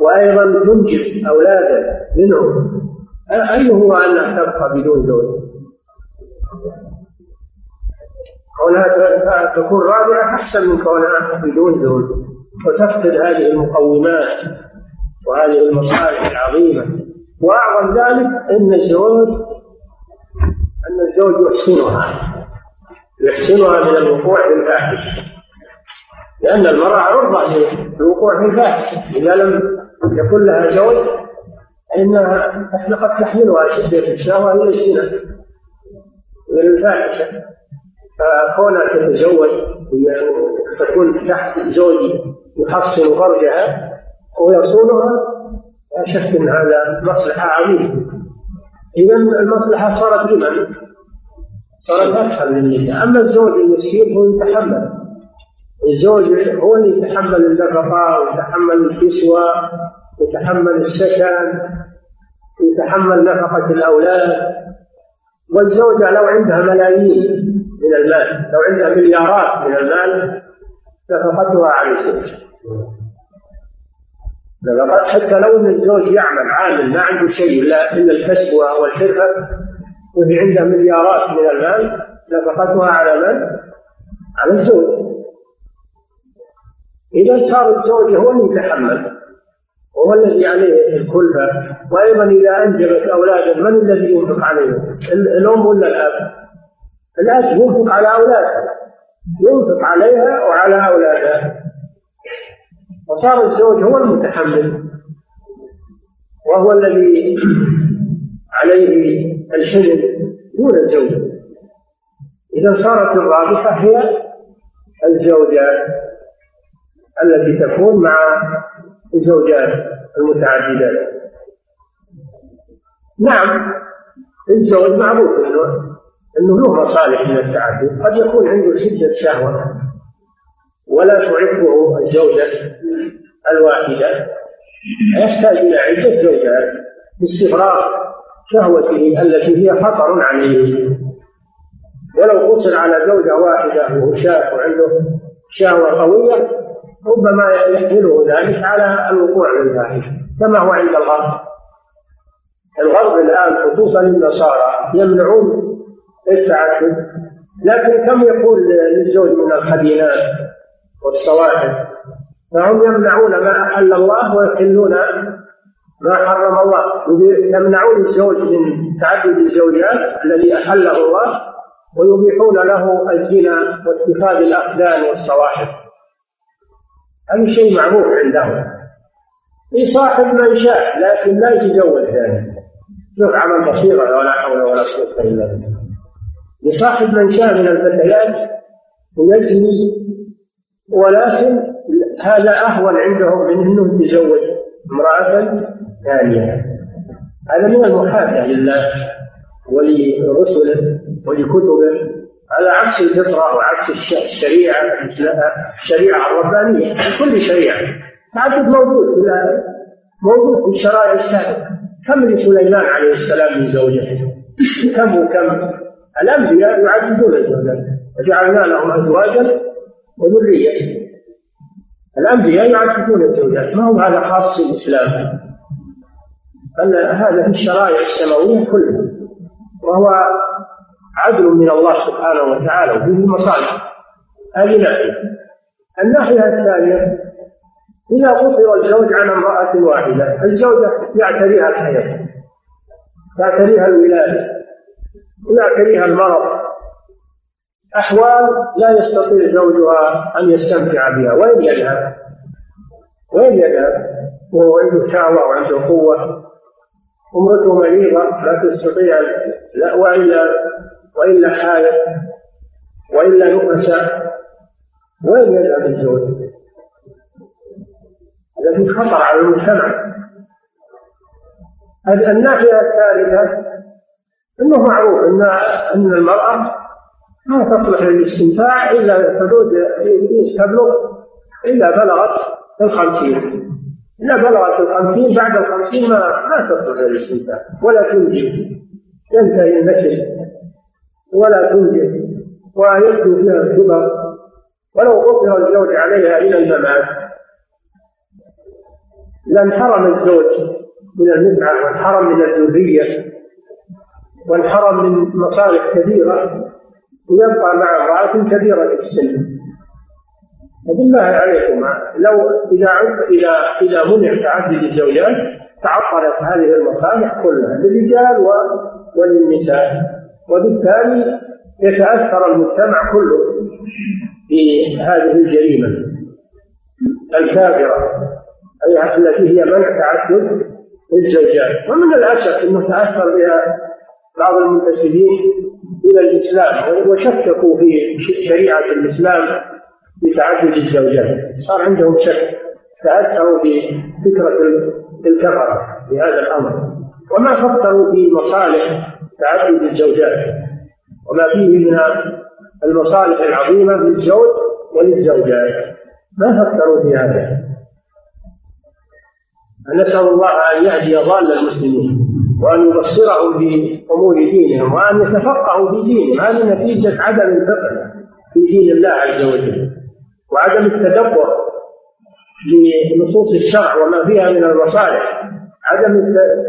Speaker 2: وأيضا تنجب أولادا منهم. أي هو أنها تبقى بدون زوج كونها تكون رابعة أحسن من كونها بدون زوج وتفقد هذه المقومات وهذه المصالح العظيمة. وأعظم ذلك أن الزوج أن الزوج يحسنها. يحسنها من الوقوع في الفاحش. لأن المرأة عرضة للوقوع في الفاحشة إذا لم يكن لها زوج إنها قد تحملها شدة الشهوة إلى الزنا إلى الفاحشة فكونها تتزوج تكون تحت زوج يحصن فرجها ويصونها لا شك إن هذا مصلحة عظيمة. إذا المصلحة صارت لمن؟ صارت أسهل للنساء. أما الزوج المسكين هو يتحمل. الزوج هو اللي يتحمل النفقة ويتحمل الكسوة يتحمل السكن يتحمل نفقة الأولاد. والزوجة لو عندها ملايين من المال لو عندها مليارات من المال نفقتها على الزوج. حتى لو أن الزوج يعمل عامل ما عنده شيء إلا الا الكسب والحرفه وهي عنده مليارات من المال نفقتها على من؟ على الزوج إذا صار الزوج هو اللي يتحمل وهو الذي عليه الكلفة وأيضا إذا أنجبت أولادا من الذي ينفق عليهم؟ الأم ولا الأب؟ الأب ينفق على أولادها ينفق عليها وعلى أولادها وصار الزوج هو المتحمل وهو الذي عليه الحزن دون الزوج. إذا صارت الرابحة هي الزوجة التي تكون مع الزوجات المتعددات. نعم الزوج معروف انه إنه له مصالح من التعدد قد يكون عنده شدة شهوة. ولا تعبه الزوجة الواحدة. يحتاج إلى عدة زوجات لاستفراغ شهوته التي هي خطر عليه. ولو قصر على زوجة واحدة وهو شاب وعنده شهوة قوية ربما يحمله ذلك على الوقوع في الفاحشه كما هو عند الغرب الغرب الآن خصوصا النصارى يمنعون التعدد لكن كم يكون للزوج من الخدينات؟ والصواحب فهم يمنعون ما أحل الله ويحلون ما حرم الله. يمنعون الزوج من تعدد الزوجات الذي أحله الله ويبيحون له الزنا واتخاذ الاقدام والصواحب. هذا شيء معروف عندهم يصاحب من شاء لكن لا يتزوج ذلك. شوف عمل بصيرة ولا حول ولا قوة إلا بالله. يصاحب من شاء من الفتيات ويزني ولكن هذا أهون عندهم من أنه يتزوج امرأة ثانية. هذا من المحاكاة لله ولرسله ولكتبه على عكس الفطرة وعكس الشريعة الشريعة الربانية. كل شريعة. تعدد موجود في موجود في الشرائع السابقة. كم لسليمان عليه السلام من زوجته؟ كم وكم؟ الأنبياء يعددون الزوجات وجعلنا لهم أزواجا وذرية الأنبياء يعددون الزوجات ما هو هذا خاص بالإسلام أن هذا في الشرائع السماوية كلها وهو عدل من الله سبحانه وتعالى وفيه مصالح. هذه ناحية. الناحية الثانية إذا قصر الزوج عن امرأة واحدة الزوجة يعتريها الحياة يعتريها الولادة ويعتريها المرض. أحوال لا يستطيع زوجها أن يستمتع بها وين يذهب؟ وين يذهب؟ وهو عنده شهوة وعنده قوة امرته مريضة لا تستطيع لا وإلا وإلا حالة وإلا نفساء وين يذهب الزوج؟ هذا في خطر على المجتمع الناحية الثالثة أنه معروف أن أن المرأة ما تصلح للاستمتاع إلا حدود تبلغ إلا بلغت الخمسين. إذا بلغت الخمسين بعد الخمسين ما ما تصلح للاستمتاع. ولا تنجب ينتهي النسل ولا تنجب ويبدو فيها الكبر. ولو قصر الزوج عليها إلى الممات. لانحرم الزوج من المتعة وانحرم من الذرية وانحرم من مصالح كثيرة ويبقى مع امرأة كبيرة السن. فبالله عليكم لو إذا إذا إذا منع تعدد الزوجات تعطلت هذه المصالح كلها للرجال وللنساء. وبالتالي يتأثر المجتمع كله في هذه الجريمة الكافرة أي التي هي منع تعدد الزوجات. ومن الأسف أنه تأثر بها بعض المنتسبين إلى الإسلام وشككوا في شريعة الإسلام بتعدد الزوجات. صار عندهم شك تأثروا بفكرة الكفرة في هذا الأمر. وما فكروا في مصالح تعدد الزوجات وما فيه من المصالح العظيمة للزوج وللزوجات. ما فكروا في هذا؟ نسأل الله أن يهدي ضال المسلمين. وأن يبصرهم بأمور دينهم وأن يتفقهوا في دينهم. هذه نتيجة عدم الفقه في دين الله عز وجل وعدم التدبر لنصوص الشرع وما فيها من المصالح عدم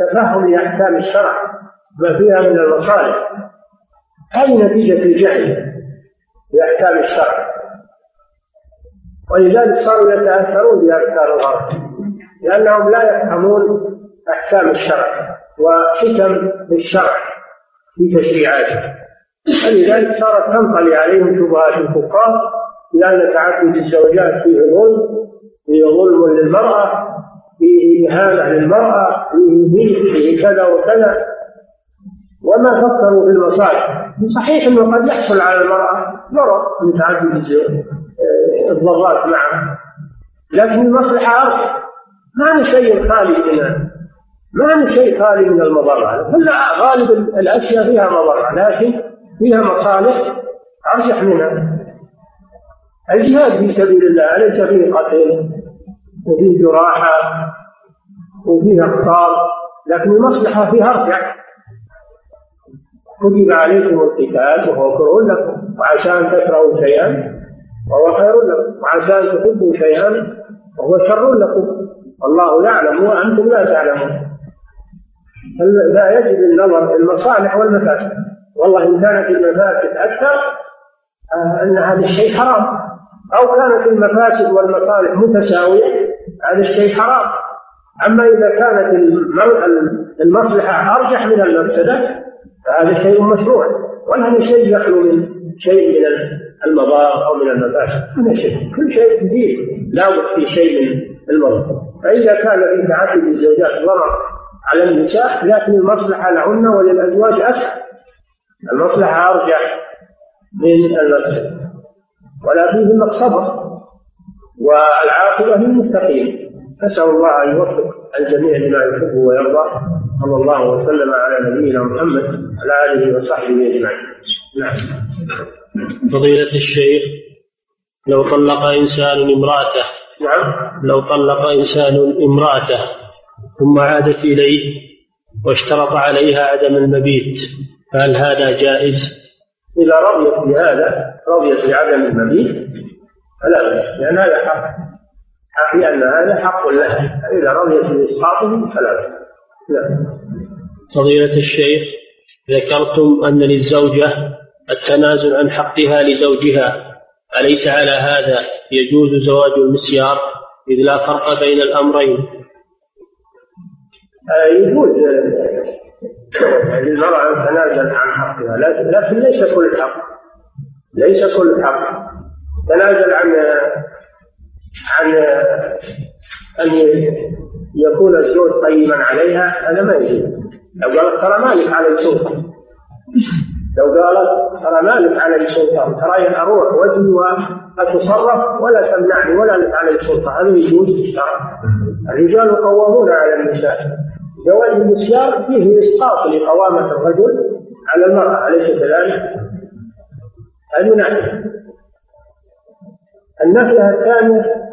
Speaker 2: التفهم لأحكام الشرع ما فيها من المصالح. هذه نتيجة الجهل بأحكام الشرع. ولذلك صاروا يتأثرون بأفكار الغرب لأنهم لا يفهمون أحكام الشرع. وحكم الشرع في تشريعاته. فلذلك صارت تنطلي عليهم شبهات الفقهاء لأن تعدد الزوجات فيه ظلم فيه ظلم للمرأة فيه إهانة للمرأة فيه فيه كذا وكذا. وما فكروا في المصالح. صحيح أنه قد يحصل على المرأة ضرر من تعدد الضرات معه لكن المصلحة أرجح ما شيء خالي من ما هي شيء خالي من المضرة. كل غالب الأشياء فيها مضرة لكن فيها مصالح أرجح منها. الجهاد في سبيل الله أليس فيه قتل وفيه جراحة وفيه أخطار لكن المصلحة فيها أرجح. كتب عليكم القتال وهو كره لكم وعسى أن تكرهوا شيئا وهو خير لكم وعسى أن تحبوا شيئا وهو شر لكم. والله يعلم وأنتم لا تعلمون. لا يجب النظر المصالح والمفاسد. والله إن كانت المفاسد أكثر آه، أن هذا الشيء حرام. أو كانت المفاسد والمصالح متساوية هذا الشيء حرام. أما إذا كانت المصلحة أرجح من المفسدة فهذا شيء مشروع. ولا شيء يخلو من شيء من المضار أو من المفاسد. هذا شيء. كل شيء جديد. لا بد في شيء من المضار. فإذا كان في تعدد الزوجات ضرر على النساء لكن المصلحة لهن وللأزواج أكثر. المصلحة أرجح من المفسد ولا فيه إلا الصبر والعاقبة للمتقين. نسال الله أن يوفق الجميع لما يحب ويرضى. صلى الله وسلم على نبينا محمد وعلى آله وصحبه أجمعين. نعم.
Speaker 1: فضيلة الشيخ لو طلق إنسان امرأته
Speaker 2: نعم.
Speaker 1: لو طلق إنسان امرأته ثم عادت إليه واشترط عليها عدم المبيت. فهل هذا جائز؟
Speaker 2: إذا رضيت بهذا رضيت بعدم المبيت فلا بأس لأن هذا حق. حق لأن هذا حق لها فإذا رضيت بإسقاطه فلا بأس. نعم.
Speaker 1: فضيلة الشيخ ذكرتم أن للزوجة التنازل عن حقها لزوجها. أليس على هذا؟ يجوز زواج المسيار؟ إذ لا فرق بين الأمرين.
Speaker 2: يجوز. للمرأة أن تتنازل عن حقها. لكن ليس كل حق. ليس كل حق. تنازل عن عن أن يكون الزوج طيبا عليها هذا ما يجوز. لو قالت ترى مالك علي سلطة لو قالت ترى مالك علي سلطة ترى أروح وجهي وأتصرف ولا تمنعني ولا علي سلطة هذا يجوز الشرع الرجال قوامون على النساء. زواج المسيار فيه إسقاط لقوامة الرجل على المرأة أليس كذلك؟ هذه ناحية الناحية الثانية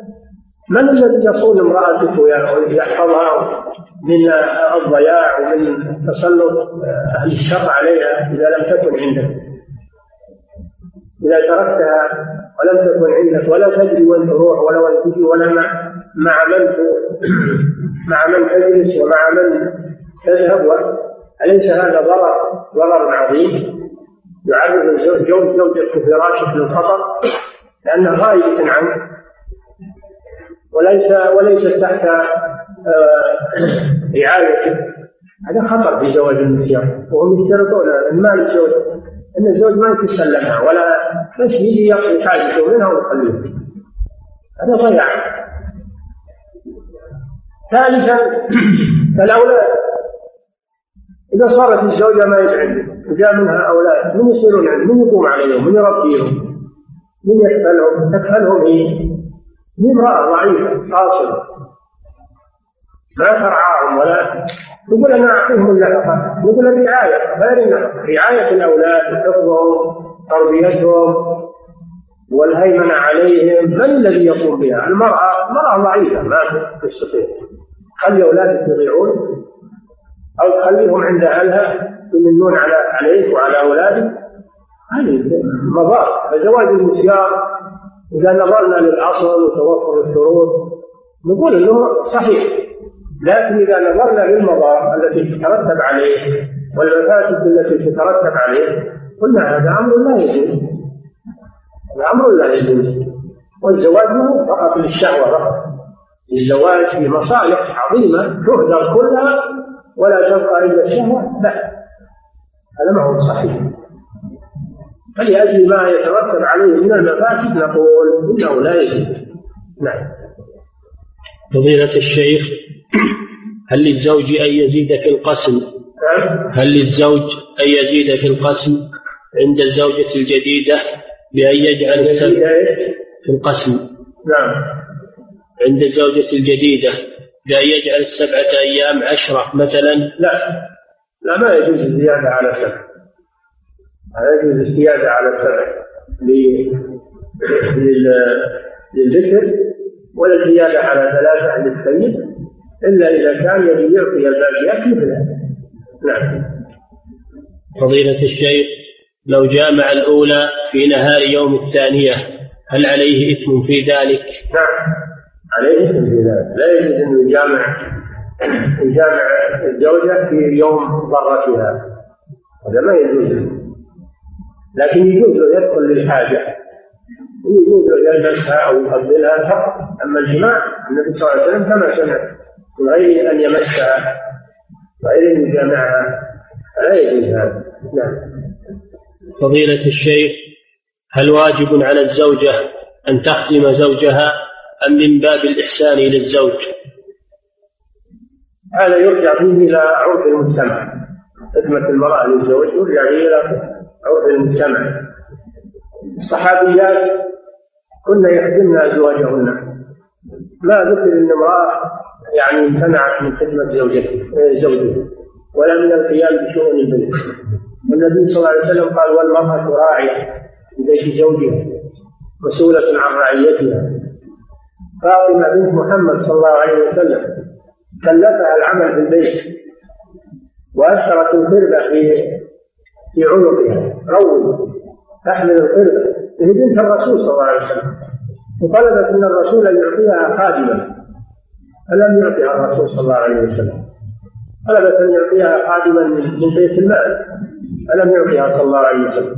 Speaker 2: من الذي يصون امرأته ويحفظها من الضياع ومن تسلط أهل الشر عليها إذا لم تكن عندك. إذا تركتها ولم تكن عندك ولا تدري وين تروح ولا وين تجي ولا مع مع من مع من تجلس ومع من تذهب؟ أليس هذا ضرر؟ ضرر عظيم. يعرض الزوج زوجته في فراشك للخطر لأنها غايبة عنك وليس وليس تحت آه، رعايته. هذا خطر في زواج النساء وهم يشترطون إن ما الزوج إن الزوج ما يتسلمها ولا بس يجي يقضي حاجته منها ويخليها. هذا ضياع. ثالثا الأولاد إذا صارت الزوجة ما عنده وجاء منها أولاد من يصيرون عنده؟ من يقوم عليهم؟ من يربيهم؟ من يكفلهم؟ تكفلهم هي هي امرأة ضعيفة قاصرة ما ترعاهم ولا يقول أنا أعطيهم النفقة نقول الرعاية غير النفقة رعاية الأولاد حفظهم تربيتهم والهيمنة عليهم من الذي يقوم بها؟ المرأة المرأة ضعيفة ما تستطيع خلي أولادك يضيعون أو تخليهم عند أهلها يمنون على عليك وعلى أولادك. هذه مضار. فزواج المسيار إذا نظرنا للأصل وتوفر الشروط نقول أنه صحيح. لكن إذا نظرنا للمضار التي تترتب عليه والمفاسد التي تترتب عليه قلنا هذا أمر لا يجوز. هذا أمر لا يجوز. والزواج فقط للشهوة فقط. الزواج في مصالح عظيمة تهدر كلها ولا تبقى إلا الشهوة لا. هذا ما هو صحيح. فلأجل ما يترتب عليه من المفاسد نقول إنه لا يجوز. نعم.
Speaker 1: فضيلة الشيخ هل للزوج أن يزيد في القسم؟ نعم. هل للزوج أن يزيد في القسم عند الزوجة الجديدة بأن يجعل السبع في القسم؟
Speaker 2: نعم.
Speaker 1: عند الزوجة الجديدة بأن يجعل السبعة أيام عشرة مثلا؟
Speaker 2: لا. لا ما يجوز الزيادة على سبع. لا يجوز الزيادة على السبع للذكر ولا الزيادة على ثلاثة للسيد إلا إذا كان يبي يعطي الباقيات مثلها نعم.
Speaker 1: فضيلة الشيخ لو جامع الأولى في نهار يوم الثانية هل عليه إثم في ذلك؟
Speaker 2: نعم. عليه في ذلك لا يجوز أن يجامع يجامع الزوجة في يوم ضرتها. هذا ما يجوز. لكن يجوز له يدخل للحاجة. يجوز له يلبسها أو يقبلها فقط. أما الجماع النبي صلى الله عليه وسلم كما سمع من غير أن يمسها وغير أن يجامعها. فلا يجوز هذا. نعم.
Speaker 1: فضيلة الشيخ هل واجب على الزوجة أن تخدم زوجها أم من باب الإحسان إلى الزوج؟
Speaker 2: هذا يرجع فيه إلى عرف المجتمع. خدمة المرأة للزوج يرجع فيه إلى عرف المجتمع. الصحابيات كن يخدمن أزواجهن. ما ذكر أن امرأة يعني امتنعت من خدمة زوجته زوجها ولا من القيام بشؤون البيت والنبي صلى الله عليه وسلم قال والمرأة راعية في بيت زوجها مسؤولة عن رعيتها. فاطمة بنت محمد صلى الله عليه وسلم كلفها العمل في البيت وأثرت الخربة في في عنقها. روي تحمل الخربة هي بنت الرسول صلى الله عليه وسلم. وطلبت من الرسول أن يعطيها خادما. فلم يعطها الرسول صلى الله عليه وسلم. طلبت أن يعطيها خادما من بيت المال. فلم يعطها صلى الله عليه وسلم.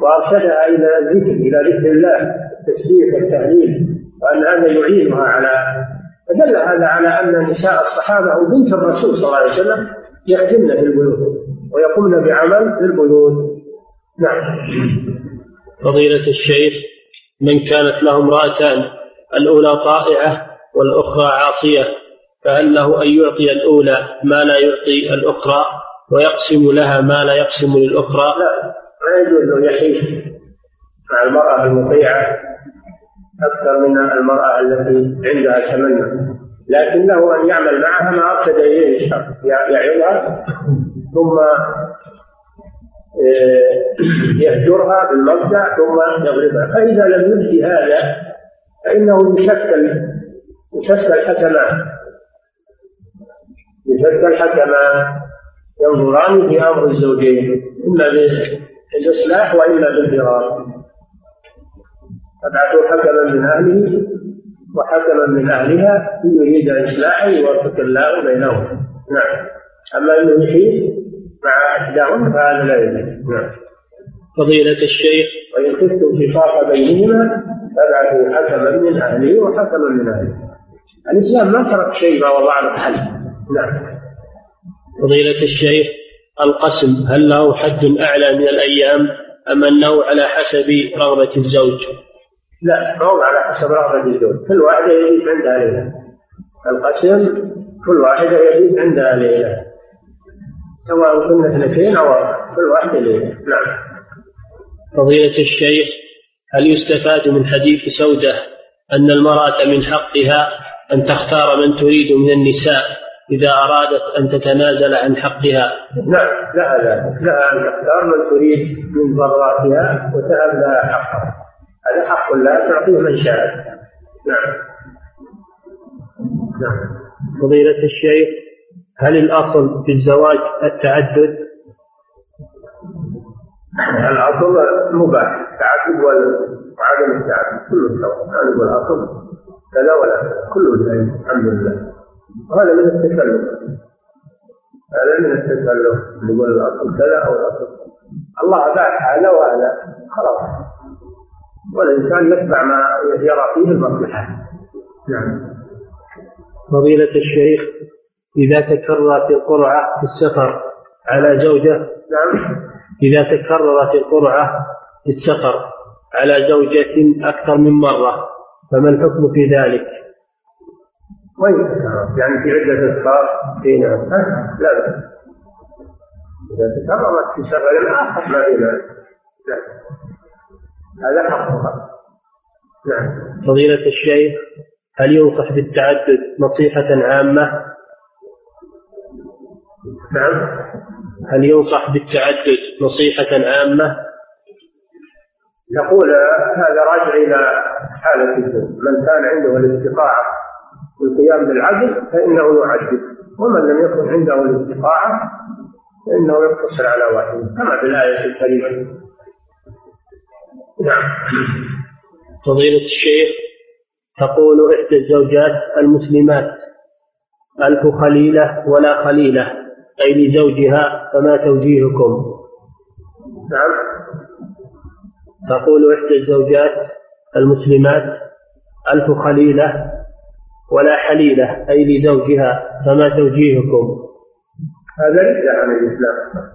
Speaker 2: وأرشدها إلى الذكر إلى ذكر الله التسبيح والتهليل. وأن هذا يعينها على فدل هذا على أن نساء الصحابة وبنت الرسول صلى الله عليه وسلم يخدمن في البيوت ويقومن بعمل في البيوت. نعم.
Speaker 1: فضيلة الشيخ من كانت له امرأتان الأولى طائعة والأخرى عاصية فهل له أن يعطي الأولى ما لا يعطي الأخرى ويقسم لها ما لا يقسم للأخرى؟
Speaker 2: لا ما يجوز له يحيف مع المرأة المطيعة أكثر من المرأة التي عندها تمنى. لكن له أن يعمل معها ما أرشد إليه الشرع يعظها ثم آه، يهجرها بالمبدأ ثم يضربها. فإذا لم يجد هذا فإنه يشكل يشكل حكمان يشكل حكمان ينظران في أمر الزوجين إما بالإصلاح وإما بالفرار. فبعثوا حكما من أهله وحكما من أهلها إن يريد إصلاحا يوفق الله بينهم. نعم. أما أنه يحيط مع إحداهن فهذا لا يجوز. نعم.
Speaker 1: فضيلة الشيخ.
Speaker 2: وإن خفتم شقاق بينهما فابعثوا حكما من أهله وحكما من أهله الإسلام ما ترك شيء ما وضع له حل نعم.
Speaker 1: فضيلة الشيخ القسم هل له حد أعلى من الأيام أم أنه على حسب رغبة الزوج؟
Speaker 2: لا ما هو على حسب رغبة الزوج كل واحدة يجب عندها ليلة القسم كل واحدة يبيت عندها ليلة سواء كنا اثنتين أو كل واحدة ليلة نعم.
Speaker 1: فضيلة الشيخ هل يستفاد من حديث سودة أن المرأة من حقها أن تختار من تريد من النساء إذا أرادت أن تتنازل عن حقها؟
Speaker 2: نعم لها ذلك لها أن تختار من تريد من ضراتها وتهب لها حقها. هذا حق لا تعطيه من شاء؟ نعم.
Speaker 1: نعم. فضيلة الشيخ هل الأصل في الزواج التعدد؟
Speaker 2: الأصل مباح التعدد وعدم التعدد كله سواء ما نقول الأصل كذا ولا كله جائز الحمد لله. وهذا من التكلف. هذا من التكلف نقول الأصل كذا أو الأصل الله اباح هذا وهذا خلاص. والإنسان يتبع ما يرى فيه المصلحة. نعم.
Speaker 1: فضيلة الشيخ إذا تكررت القرعة في السفر على زوجة
Speaker 2: نعم.
Speaker 1: إذا تكررت القرعة في السفر على زوجة أكثر من مرة فما الحكم في ذلك؟
Speaker 2: وين يعني في عدة أسفار؟
Speaker 1: إي نعم.
Speaker 2: لا. بأس إذا تكررت في سفر آخر ما في ذلك هذا حقها
Speaker 1: نعم. فضيلة الشيخ هل ينصح بالتعدد نصيحة عامة؟
Speaker 2: نعم.
Speaker 1: هل ينصح بالتعدد نصيحة عامة؟
Speaker 2: نقول هذا راجع إلى حالة الزوج من كان عنده الاستطاعة والقيام بالعدل فإنه يعدل ومن لم يكن عنده الاستطاعة فإنه يقتصر على واحد. كما في الآية الكريمة.
Speaker 1: نعم. فضيلة الشيخ تقول إحدى الزوجات المسلمات ألف خليلة ولا خليلة أي لزوجها فما توجيهكم؟
Speaker 2: نعم.
Speaker 1: تقول إحدى الزوجات المسلمات ألف خليلة ولا حليلة أي لزوجها فما توجيهكم؟
Speaker 2: هذا ليس عن الإسلام.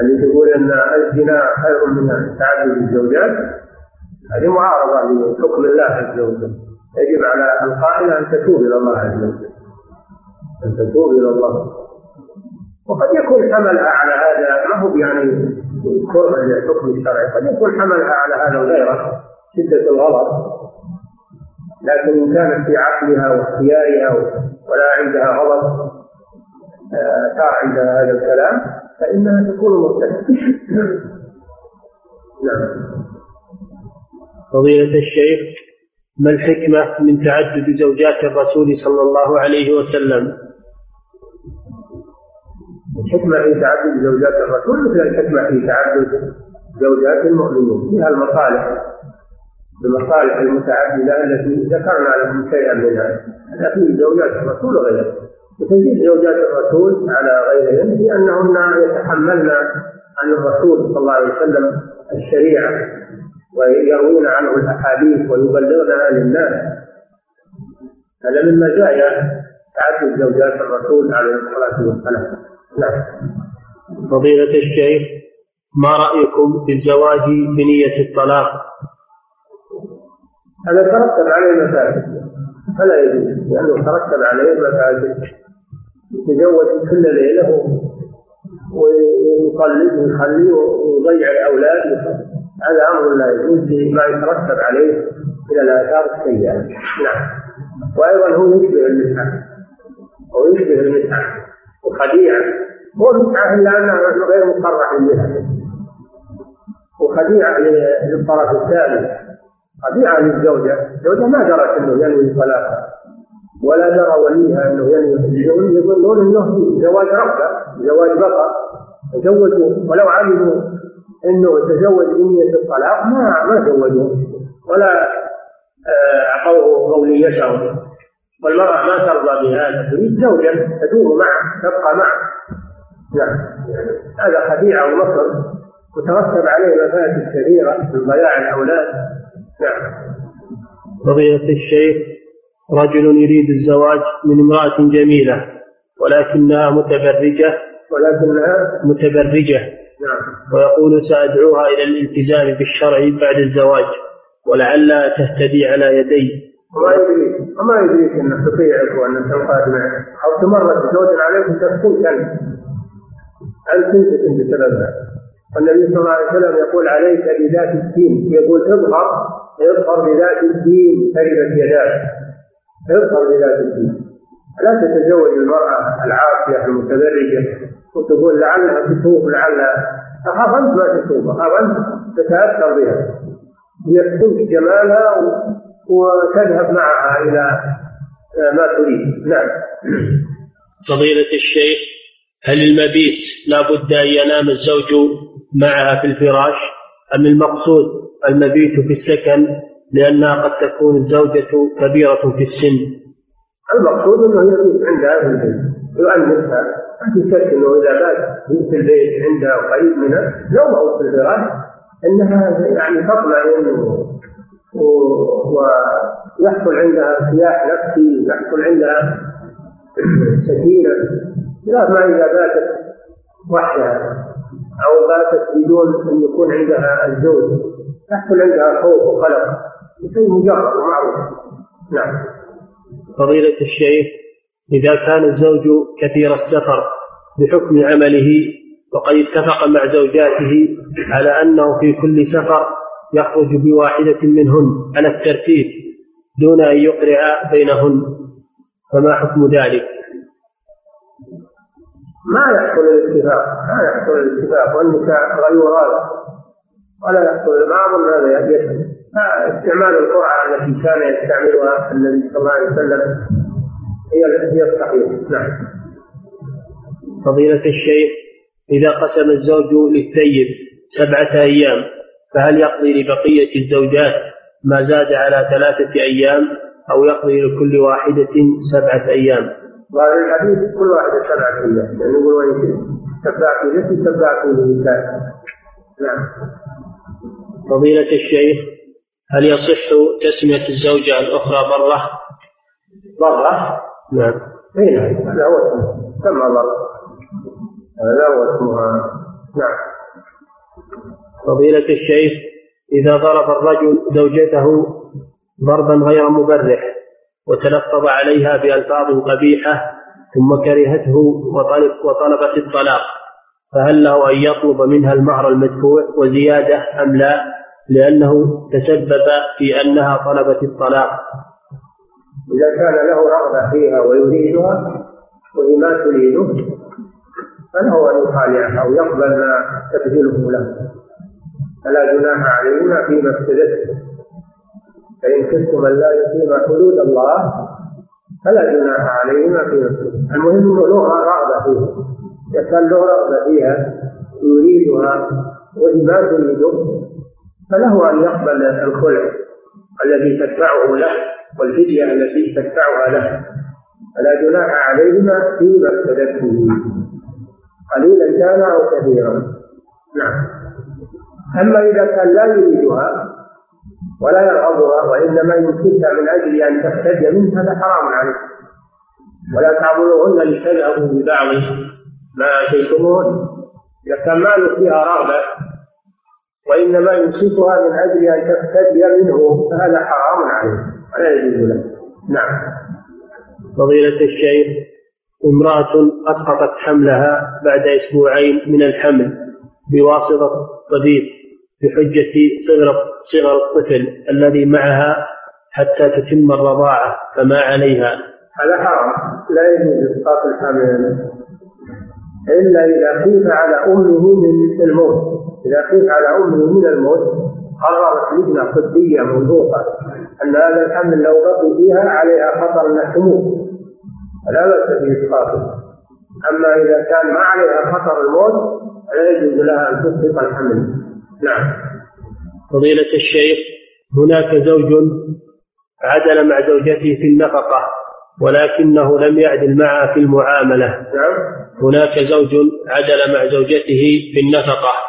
Speaker 2: اللي تقول أن الزنا خير من تعدد الزوجات هذه معارضة لحكم الله عز وجل. يجب على القائلة أن تتوب إلى الله عز وجل. أن تتوب إلى الله. وقد يكون حملها على هذا ما هو يعني كره للحكم الشرعي قد يكون حملها على هذا وغيره شدة الغضب. لكن إن كانت في عقلها واختيارها ولا عندها غضب صار آه، عندها هذا الكلام. فإنها تكون مرتدة نعم.
Speaker 1: فضيلة الشيخ ما الحكمة من تعدد زوجات الرسول صلى الله عليه وسلم؟
Speaker 2: الحكمة في تعدد زوجات الرسول مثل الحكمة في تعدد زوجات المؤمنين. فيها المصالح. المصالح المتعددة التي ذكرنا لكم شيئا منها. هذا في زوجات الرسول وغيره وتزيد زوجات الرسول على غيرهن لأنهن يتحملن عن الرسول صلى الله عليه وسلم الشريعة ويروين عنه الأحاديث ويبلغنها للناس هذا من مزايا تعدد زوجات الرسول عليه الصلاة والسلام. نعم.
Speaker 1: فضيلة الشيخ ما رأيكم في الزواج بنية الطلاق؟
Speaker 2: هذا ترتب عليه مفاسد فلا يجوز لأنه ترتب عليه مفاسد يتزوج كل ليلة ويقلد ويخليه ويضيع الأولاد هذا أمر لا يجوز ما يترتب عليه من الآثار السيئة. نعم. وأيضا هو يشبه المتعة أو يشبه المتعة وخديعة هو المتعة إلا أنها غير مصرح بها. وخديعة للطرف الثالث طبيعة للزوجة. الزوجة ما درت أنه ينوي طلاقها ولا درى وليها أنه ينوي يظنون أنه زواج رغبة زواج بقى تزوجوا. ولو علموا أنه تزوج بنية الطلاق ما ما زوجوه ولا آه، أعطوه قوليتهم والمرأة ما ترضى بهذا تريد زوجا تدوم معه تبقى معه. نعم. هذا خديعة ومكر وترتب عليه مفاسد كثيرة من ضياع الأولاد. نعم.
Speaker 1: فضيلة الشيخ رجل يريد الزواج من امرأة جميلة ولكنها متبرجة
Speaker 2: ولكنها
Speaker 1: متبرجة.
Speaker 2: نعم.
Speaker 1: ويقول سأدعوها إلى الالتزام بالشرع بعد الزواج ولعلها تهتدي على يدي.
Speaker 2: وما يدريك وما يدريك انك تطيعك وانك تنقاد معك أو تمرد زوج عليك وتكون أنت أنت أنت بسببها والنبي صلى الله عليه وسلم يقول عليك بذات الدين. يقول اظهر اظهر بذات الدين. تجد يداك اظهر بذات الدين لا تتزوج المرأة العاصية المتبرجة وتقول لعلها تتوب لعلها أخاف أنت ما تتوب أخاف أنت تتأثر بها. يكتمك جمالها وتذهب معها إلى ما تريد. نعم.
Speaker 1: فضيلة الشيخ هل المبيت لا بد أن ينام الزوج معها في الفراش؟ أم المقصود المبيت في السكن لأنها قد تكون الزوجة كبيرة في السن.
Speaker 2: المقصود أنه يبيت عندها في البيت يؤنسها ما في شك أنه إذا بات في البيت عندها قريب منها لو ما في الفراش أنها يعني تطمئن ويحصل عندها ارتياح نفسي يحصل عندها سكينة. لا ما إذا باتت وحدها أو باتت بدون أن يكون عندها الزوج يحصل عندها خوف وقلق. شيء مجرد ومعروف نعم.
Speaker 1: فضيلة الشيخ إذا كان الزوج كثير السفر بحكم عمله وقد اتفق مع زوجاته على أنه في كل سفر يخرج بواحدة منهن على الترتيب دون أن يقرع بينهن. فما حكم ذلك؟
Speaker 2: ما يحصل الاتفاق ما يحصل الاتفاق والنساء غيورات ولا يحصل ما أظن هذا يحصل. استعمال القرعة التي كان يستعملها النبي صلى الله عليه وسلم هي هي الصحيح نعم.
Speaker 1: فضيلة الشيخ إذا قسم الزوج للثيب سبعة أيام فهل يقضي لبقية الزوجات ما زاد على ثلاثة أيام أو يقضي لكل واحدة سبعة أيام؟
Speaker 2: وهذا الحديث كل واحد سبعة أيام يعني يقول وإن سبعت نفسي سبعت نعم.
Speaker 1: فضيلة الشيخ هل يصح تسمية الزوجة الأخرى برة؟
Speaker 2: برة؟
Speaker 1: نعم.
Speaker 2: اي نعم هذا هو اسمه سمى برة هذا هو اسمها نعم.
Speaker 1: فضيلة الشيخ إذا ضرب الرجل زوجته ضربا غير مبرح وتلفظ عليها بألفاظ قبيحة ثم كرهته وطلب وطلبت الطلاق فهل له أن يطلب منها المهر المدفوع وزيادة أم لا لأنه تسبب في أنها طلبت الطلاق.
Speaker 2: إذا كان له رغبة فيها ويريدها وهي ما تريده فله أن يخالعها أو يقبل ما تبذله له. فلا جناح عليهما فيما افتدته فإن خفتم أن لا يقيم حدود الله فلا جناح عليهما في نفسه المهم أنه له رغبة فيها. إذا كان له رغبة فيها يريدها وما تريده فله أن يقبل الخلع الذي تدفعه له والفدية التي تدفعها له. فلا جناح عليهما فيما افتدت به قليلا كان أو كثيرا. نعم. أما إذا كان لا يريدها ولا يرغبها وإنما يمسكها من أجل أن تفتدي منها هذا حرام عليه. ولا تعبدوهن لتذهبوا ببعض ما أتيتموهن إذا كان ما فيها رغبة وإنما يمسكها من أجل أن تفتدي منه فهذا حرام عليه. ولا يجوز له. نعم.
Speaker 1: فضيلة الشيخ امرأة أسقطت حملها بعد أسبوعين من الحمل بواسطة طبيب بحجة صغر صغر الطفل الذي معها حتى تتم الرضاعة فما عليها.
Speaker 2: هذا حرام. لا يجوز إسقاط الحمل. إلا إذا خيف على أمه من الموت. إذا خيف على أمه من الموت قررت لجنة طبية موثوقة أن هذا الحمل لو بقي فيها عليها خطر أنها تموت فلا بأس بإسقاطه أما إذا كان ما عليها خطر الموت فلا يجوز لها أن تسقط الحمل. نعم.
Speaker 1: فضيلة الشيخ هناك زوج عدل مع زوجته في النفقة ولكنه لم يعدل معها في المعاملة.
Speaker 2: نعم.
Speaker 1: هناك زوج عدل مع زوجته في النفقة.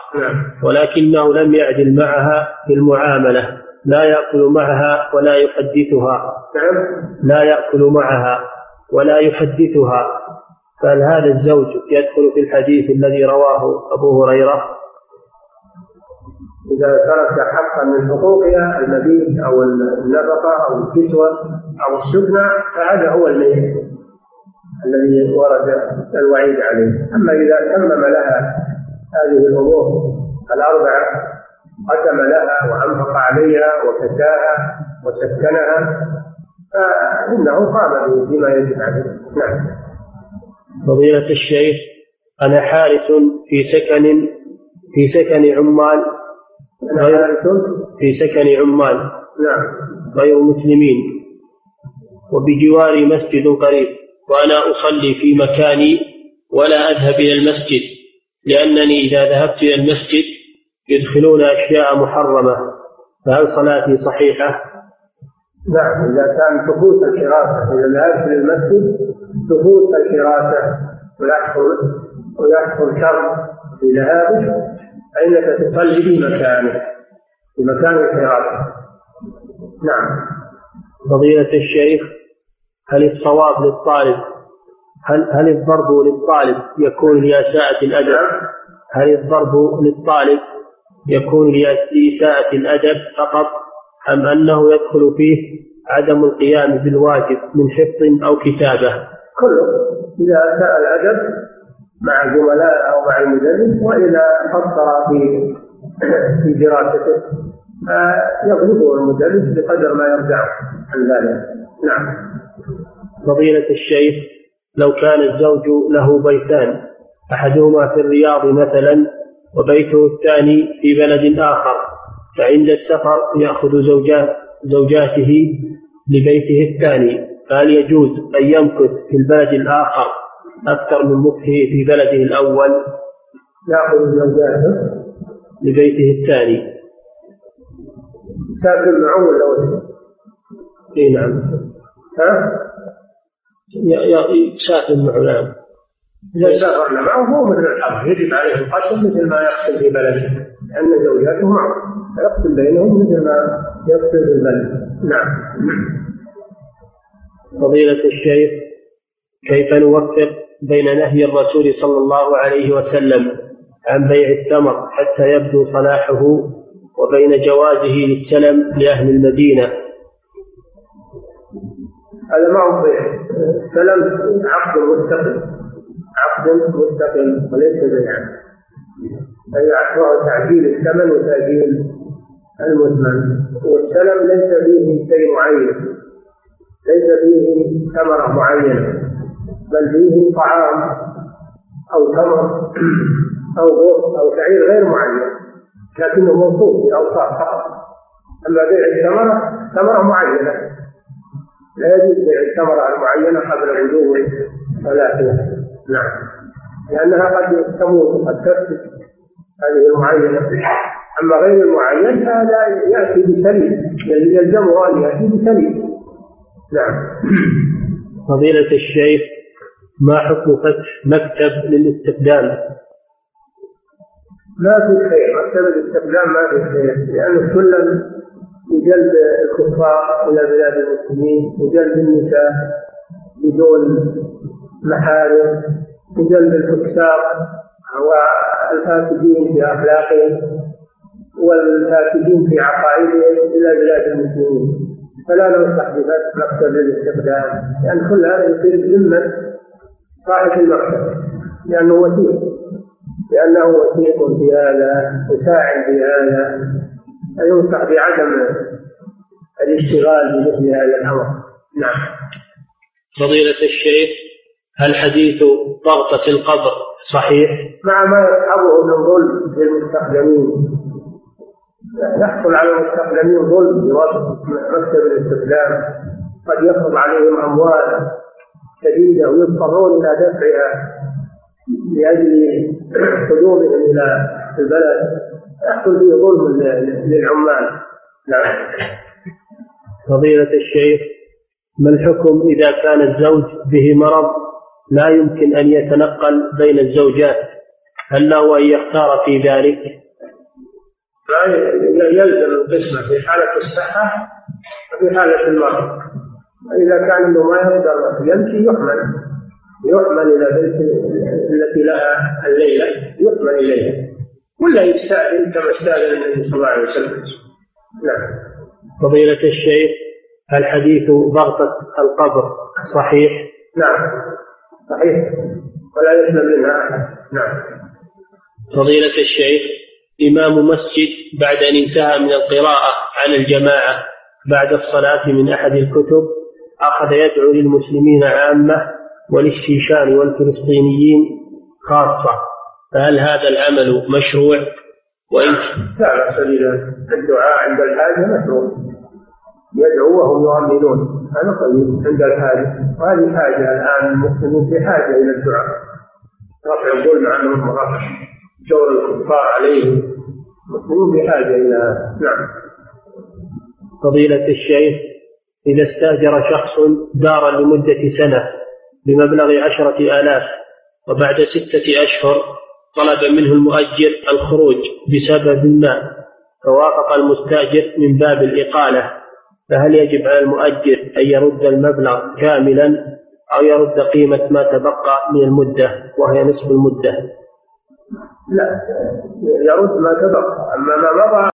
Speaker 1: ولكنه لم يعدل معها في المعاملة لا يأكل معها ولا يحدثها.
Speaker 2: نعم.
Speaker 1: لا يأكل معها ولا يحدثها. فهل هذا الزوج يدخل في الحديث الذي رواه أبو هريرة؟
Speaker 2: إذا ترك حقا من حقوقها المبيت أو النفقة أو الكسوة أو السكنى فهذا هو الميت الذي ورد الوعيد عليه. أما إذا تمم لها هذه الأمور الأربعة قسم لها وأنفق عليها وكساها وسكنها فإنه قام بما يجب عليه. نعم.
Speaker 1: فضيلة الشيخ أنا حارس في سكن في سكن عمال غير في سكن عمال
Speaker 2: نعم.
Speaker 1: غير مسلمين. وبجواري مسجد قريب. وأنا أصلي في مكاني ولا أذهب إلى المسجد. لأنني إذا ذهبت إلى المسجد يدخلون أشياء محرمة فهل صلاتي صحيحة؟
Speaker 2: نعم إذا كان تفوت الحراسة إذا ذهبت إلى المسجد تفوت الحراسة ويحصل ويحصل شر في ذهابك فإنك تصلي في مكانه في مكان الحراسة نعم
Speaker 1: فضيلة الشيخ هل الصواب للطالب هل هل الضرب للطالب يكون لإساءة الأدب؟ هل الضرب للطالب يكون لإساءة الأدب فقط أم أنه يدخل فيه عدم القيام بالواجب من حفظ أو كتابة؟
Speaker 2: كله إذا أساء الأدب مع زملاء أو مع المدرس وإذا قصر في في دراسته فيغلبه المدرس بقدر ما يرجعه عن ذلك نعم
Speaker 1: فضيلة الشيخ لو كان الزوج له بيتان أحدهما في الرياض مثلا وبيته الثاني في بلد آخر فعند السفر يأخذ زوجات زوجاته لبيته الثاني فهل يجوز أن يمكث في البلد الآخر أكثر من مكثه في بلده الأول
Speaker 2: يأخذ زوجاته
Speaker 1: لبيته الثاني
Speaker 2: سافر معه ولا؟
Speaker 1: اي نعم
Speaker 2: ها؟
Speaker 1: يسافر معه نعم
Speaker 2: إذا سافرنا معه هو مثل الحرب يجب عليه القسم مثل ما يقسم في بلده. لأن زوجاته معه. فيقسم بينهم مثل ما يقسم في البلد. نعم.
Speaker 1: فضيلة الشيخ كيف نوفق بين نهي الرسول صلى الله عليه وسلم عن بيع التمر حتى يبدو صلاحه وبين جوازه للسلم لأهل المدينة؟
Speaker 2: هذا ما هو السلم عقد مستقل عقد مستقل وليس بيعا. أي وهو تعجيل الثمن وتأجيل المثمن. والسلم ليس فيه شيء معين. ليس فيه ثمرة معينة. بل فيه طعام أو تمر أو غوث أو شعير غير معين. لكنه موصوف بأوصاف فقط. أما بيع الثمرة ثمرة معينة. لا يجوز بيع الثمرة المعينة قبل بدو صلاتها نعم. لأنها قد تموت وقد تفسد هذه المعينة. أما غير المعين فهذا يأتي بسليم. يلزمه أن يأتي بسليم. نعم.
Speaker 1: فضيلة الشيخ ما حكم فتح مكتب للاستخدام؟
Speaker 2: ما في خير مكتب الاستخدام ما في خير لأنه سلم لجلب الكفار إلى بلاد المسلمين وجلب النساء بدون محارم وجلب الفساق والفاسدين في أخلاقهم والفاسدين في عقائدهم إلى بلاد المسلمين. فلا ننصح بفتح مكتب للاستخدام لأن كل هذا يصير بذمة صاحب المكتب لأنه وثيق لأنه وثيق في هذا يساعد في هذا فينصح بعدم الاشتغال بمثل هذا الأمر. نعم.
Speaker 1: فضيلة الشيخ هل حديث ضغطة القبر صحيح؟
Speaker 2: مع ما يصحبه من ظلم للمستخدمين يحصل على المستخدمين ظلم بواسطة مكتب الاستخدام قد يفرض عليهم أموال شديدة ويضطرون إلى دفعها لأجل قدومهم إلى البلد. يحصل فيه ظلم للعمال. نعم.
Speaker 1: فضيلة الشيخ ما الحكم إذا كان الزوج به مرض لا يمكن أن يتنقل بين الزوجات؟ هل له أن يختار في ذلك؟
Speaker 2: يلزم القسمة في حالة الصحة وفي حالة المرض. فإذا كان أنه ما يقدر يمشي يحمل. يحمل إلى بيت التي لها الليلة يحمل إليها. ولا يستأذن كما استأذن النبي صلى الله عليه وسلم. نعم.
Speaker 1: فضيلة الشيخ هل حديث ضغطة القبر صحيح؟
Speaker 2: نعم. صحيح. ولا يسلم منها أحد. نعم.
Speaker 1: فضيلة الشيخ إمام مسجد بعد أن انتهى من القراءة على الجماعة بعد الصلاة من أحد الكتب أخذ يدعو للمسلمين عامة وللشيشان والفلسطينيين خاصة. فهل هذا العمل مشروع؟ وإن
Speaker 2: لا بأس الدعاء عند الحاجة مشروع. يدعو وهم يؤمنون هذا طيب عند الحاجة. وهذه حاجة الآن المسلمون في حاجة إلى الدعاء. رفع الظلم عنهم ورفع جور الكفار عليهم. المسلمون في حاجة إلى نعم.
Speaker 1: فضيلة الشيخ إذا استأجر شخص دارا لمدة سنة بمبلغ عشرة آلاف وبعد ستة أشهر طلب منه المؤجر الخروج بسبب ما فوافق المستأجر من باب الإقالة فهل يجب على المؤجر أن يرد المبلغ كاملا أو يرد قيمة ما تبقى من المدة وهي نصف المدة؟
Speaker 2: لا يرد ما تبقى. أما ما مضى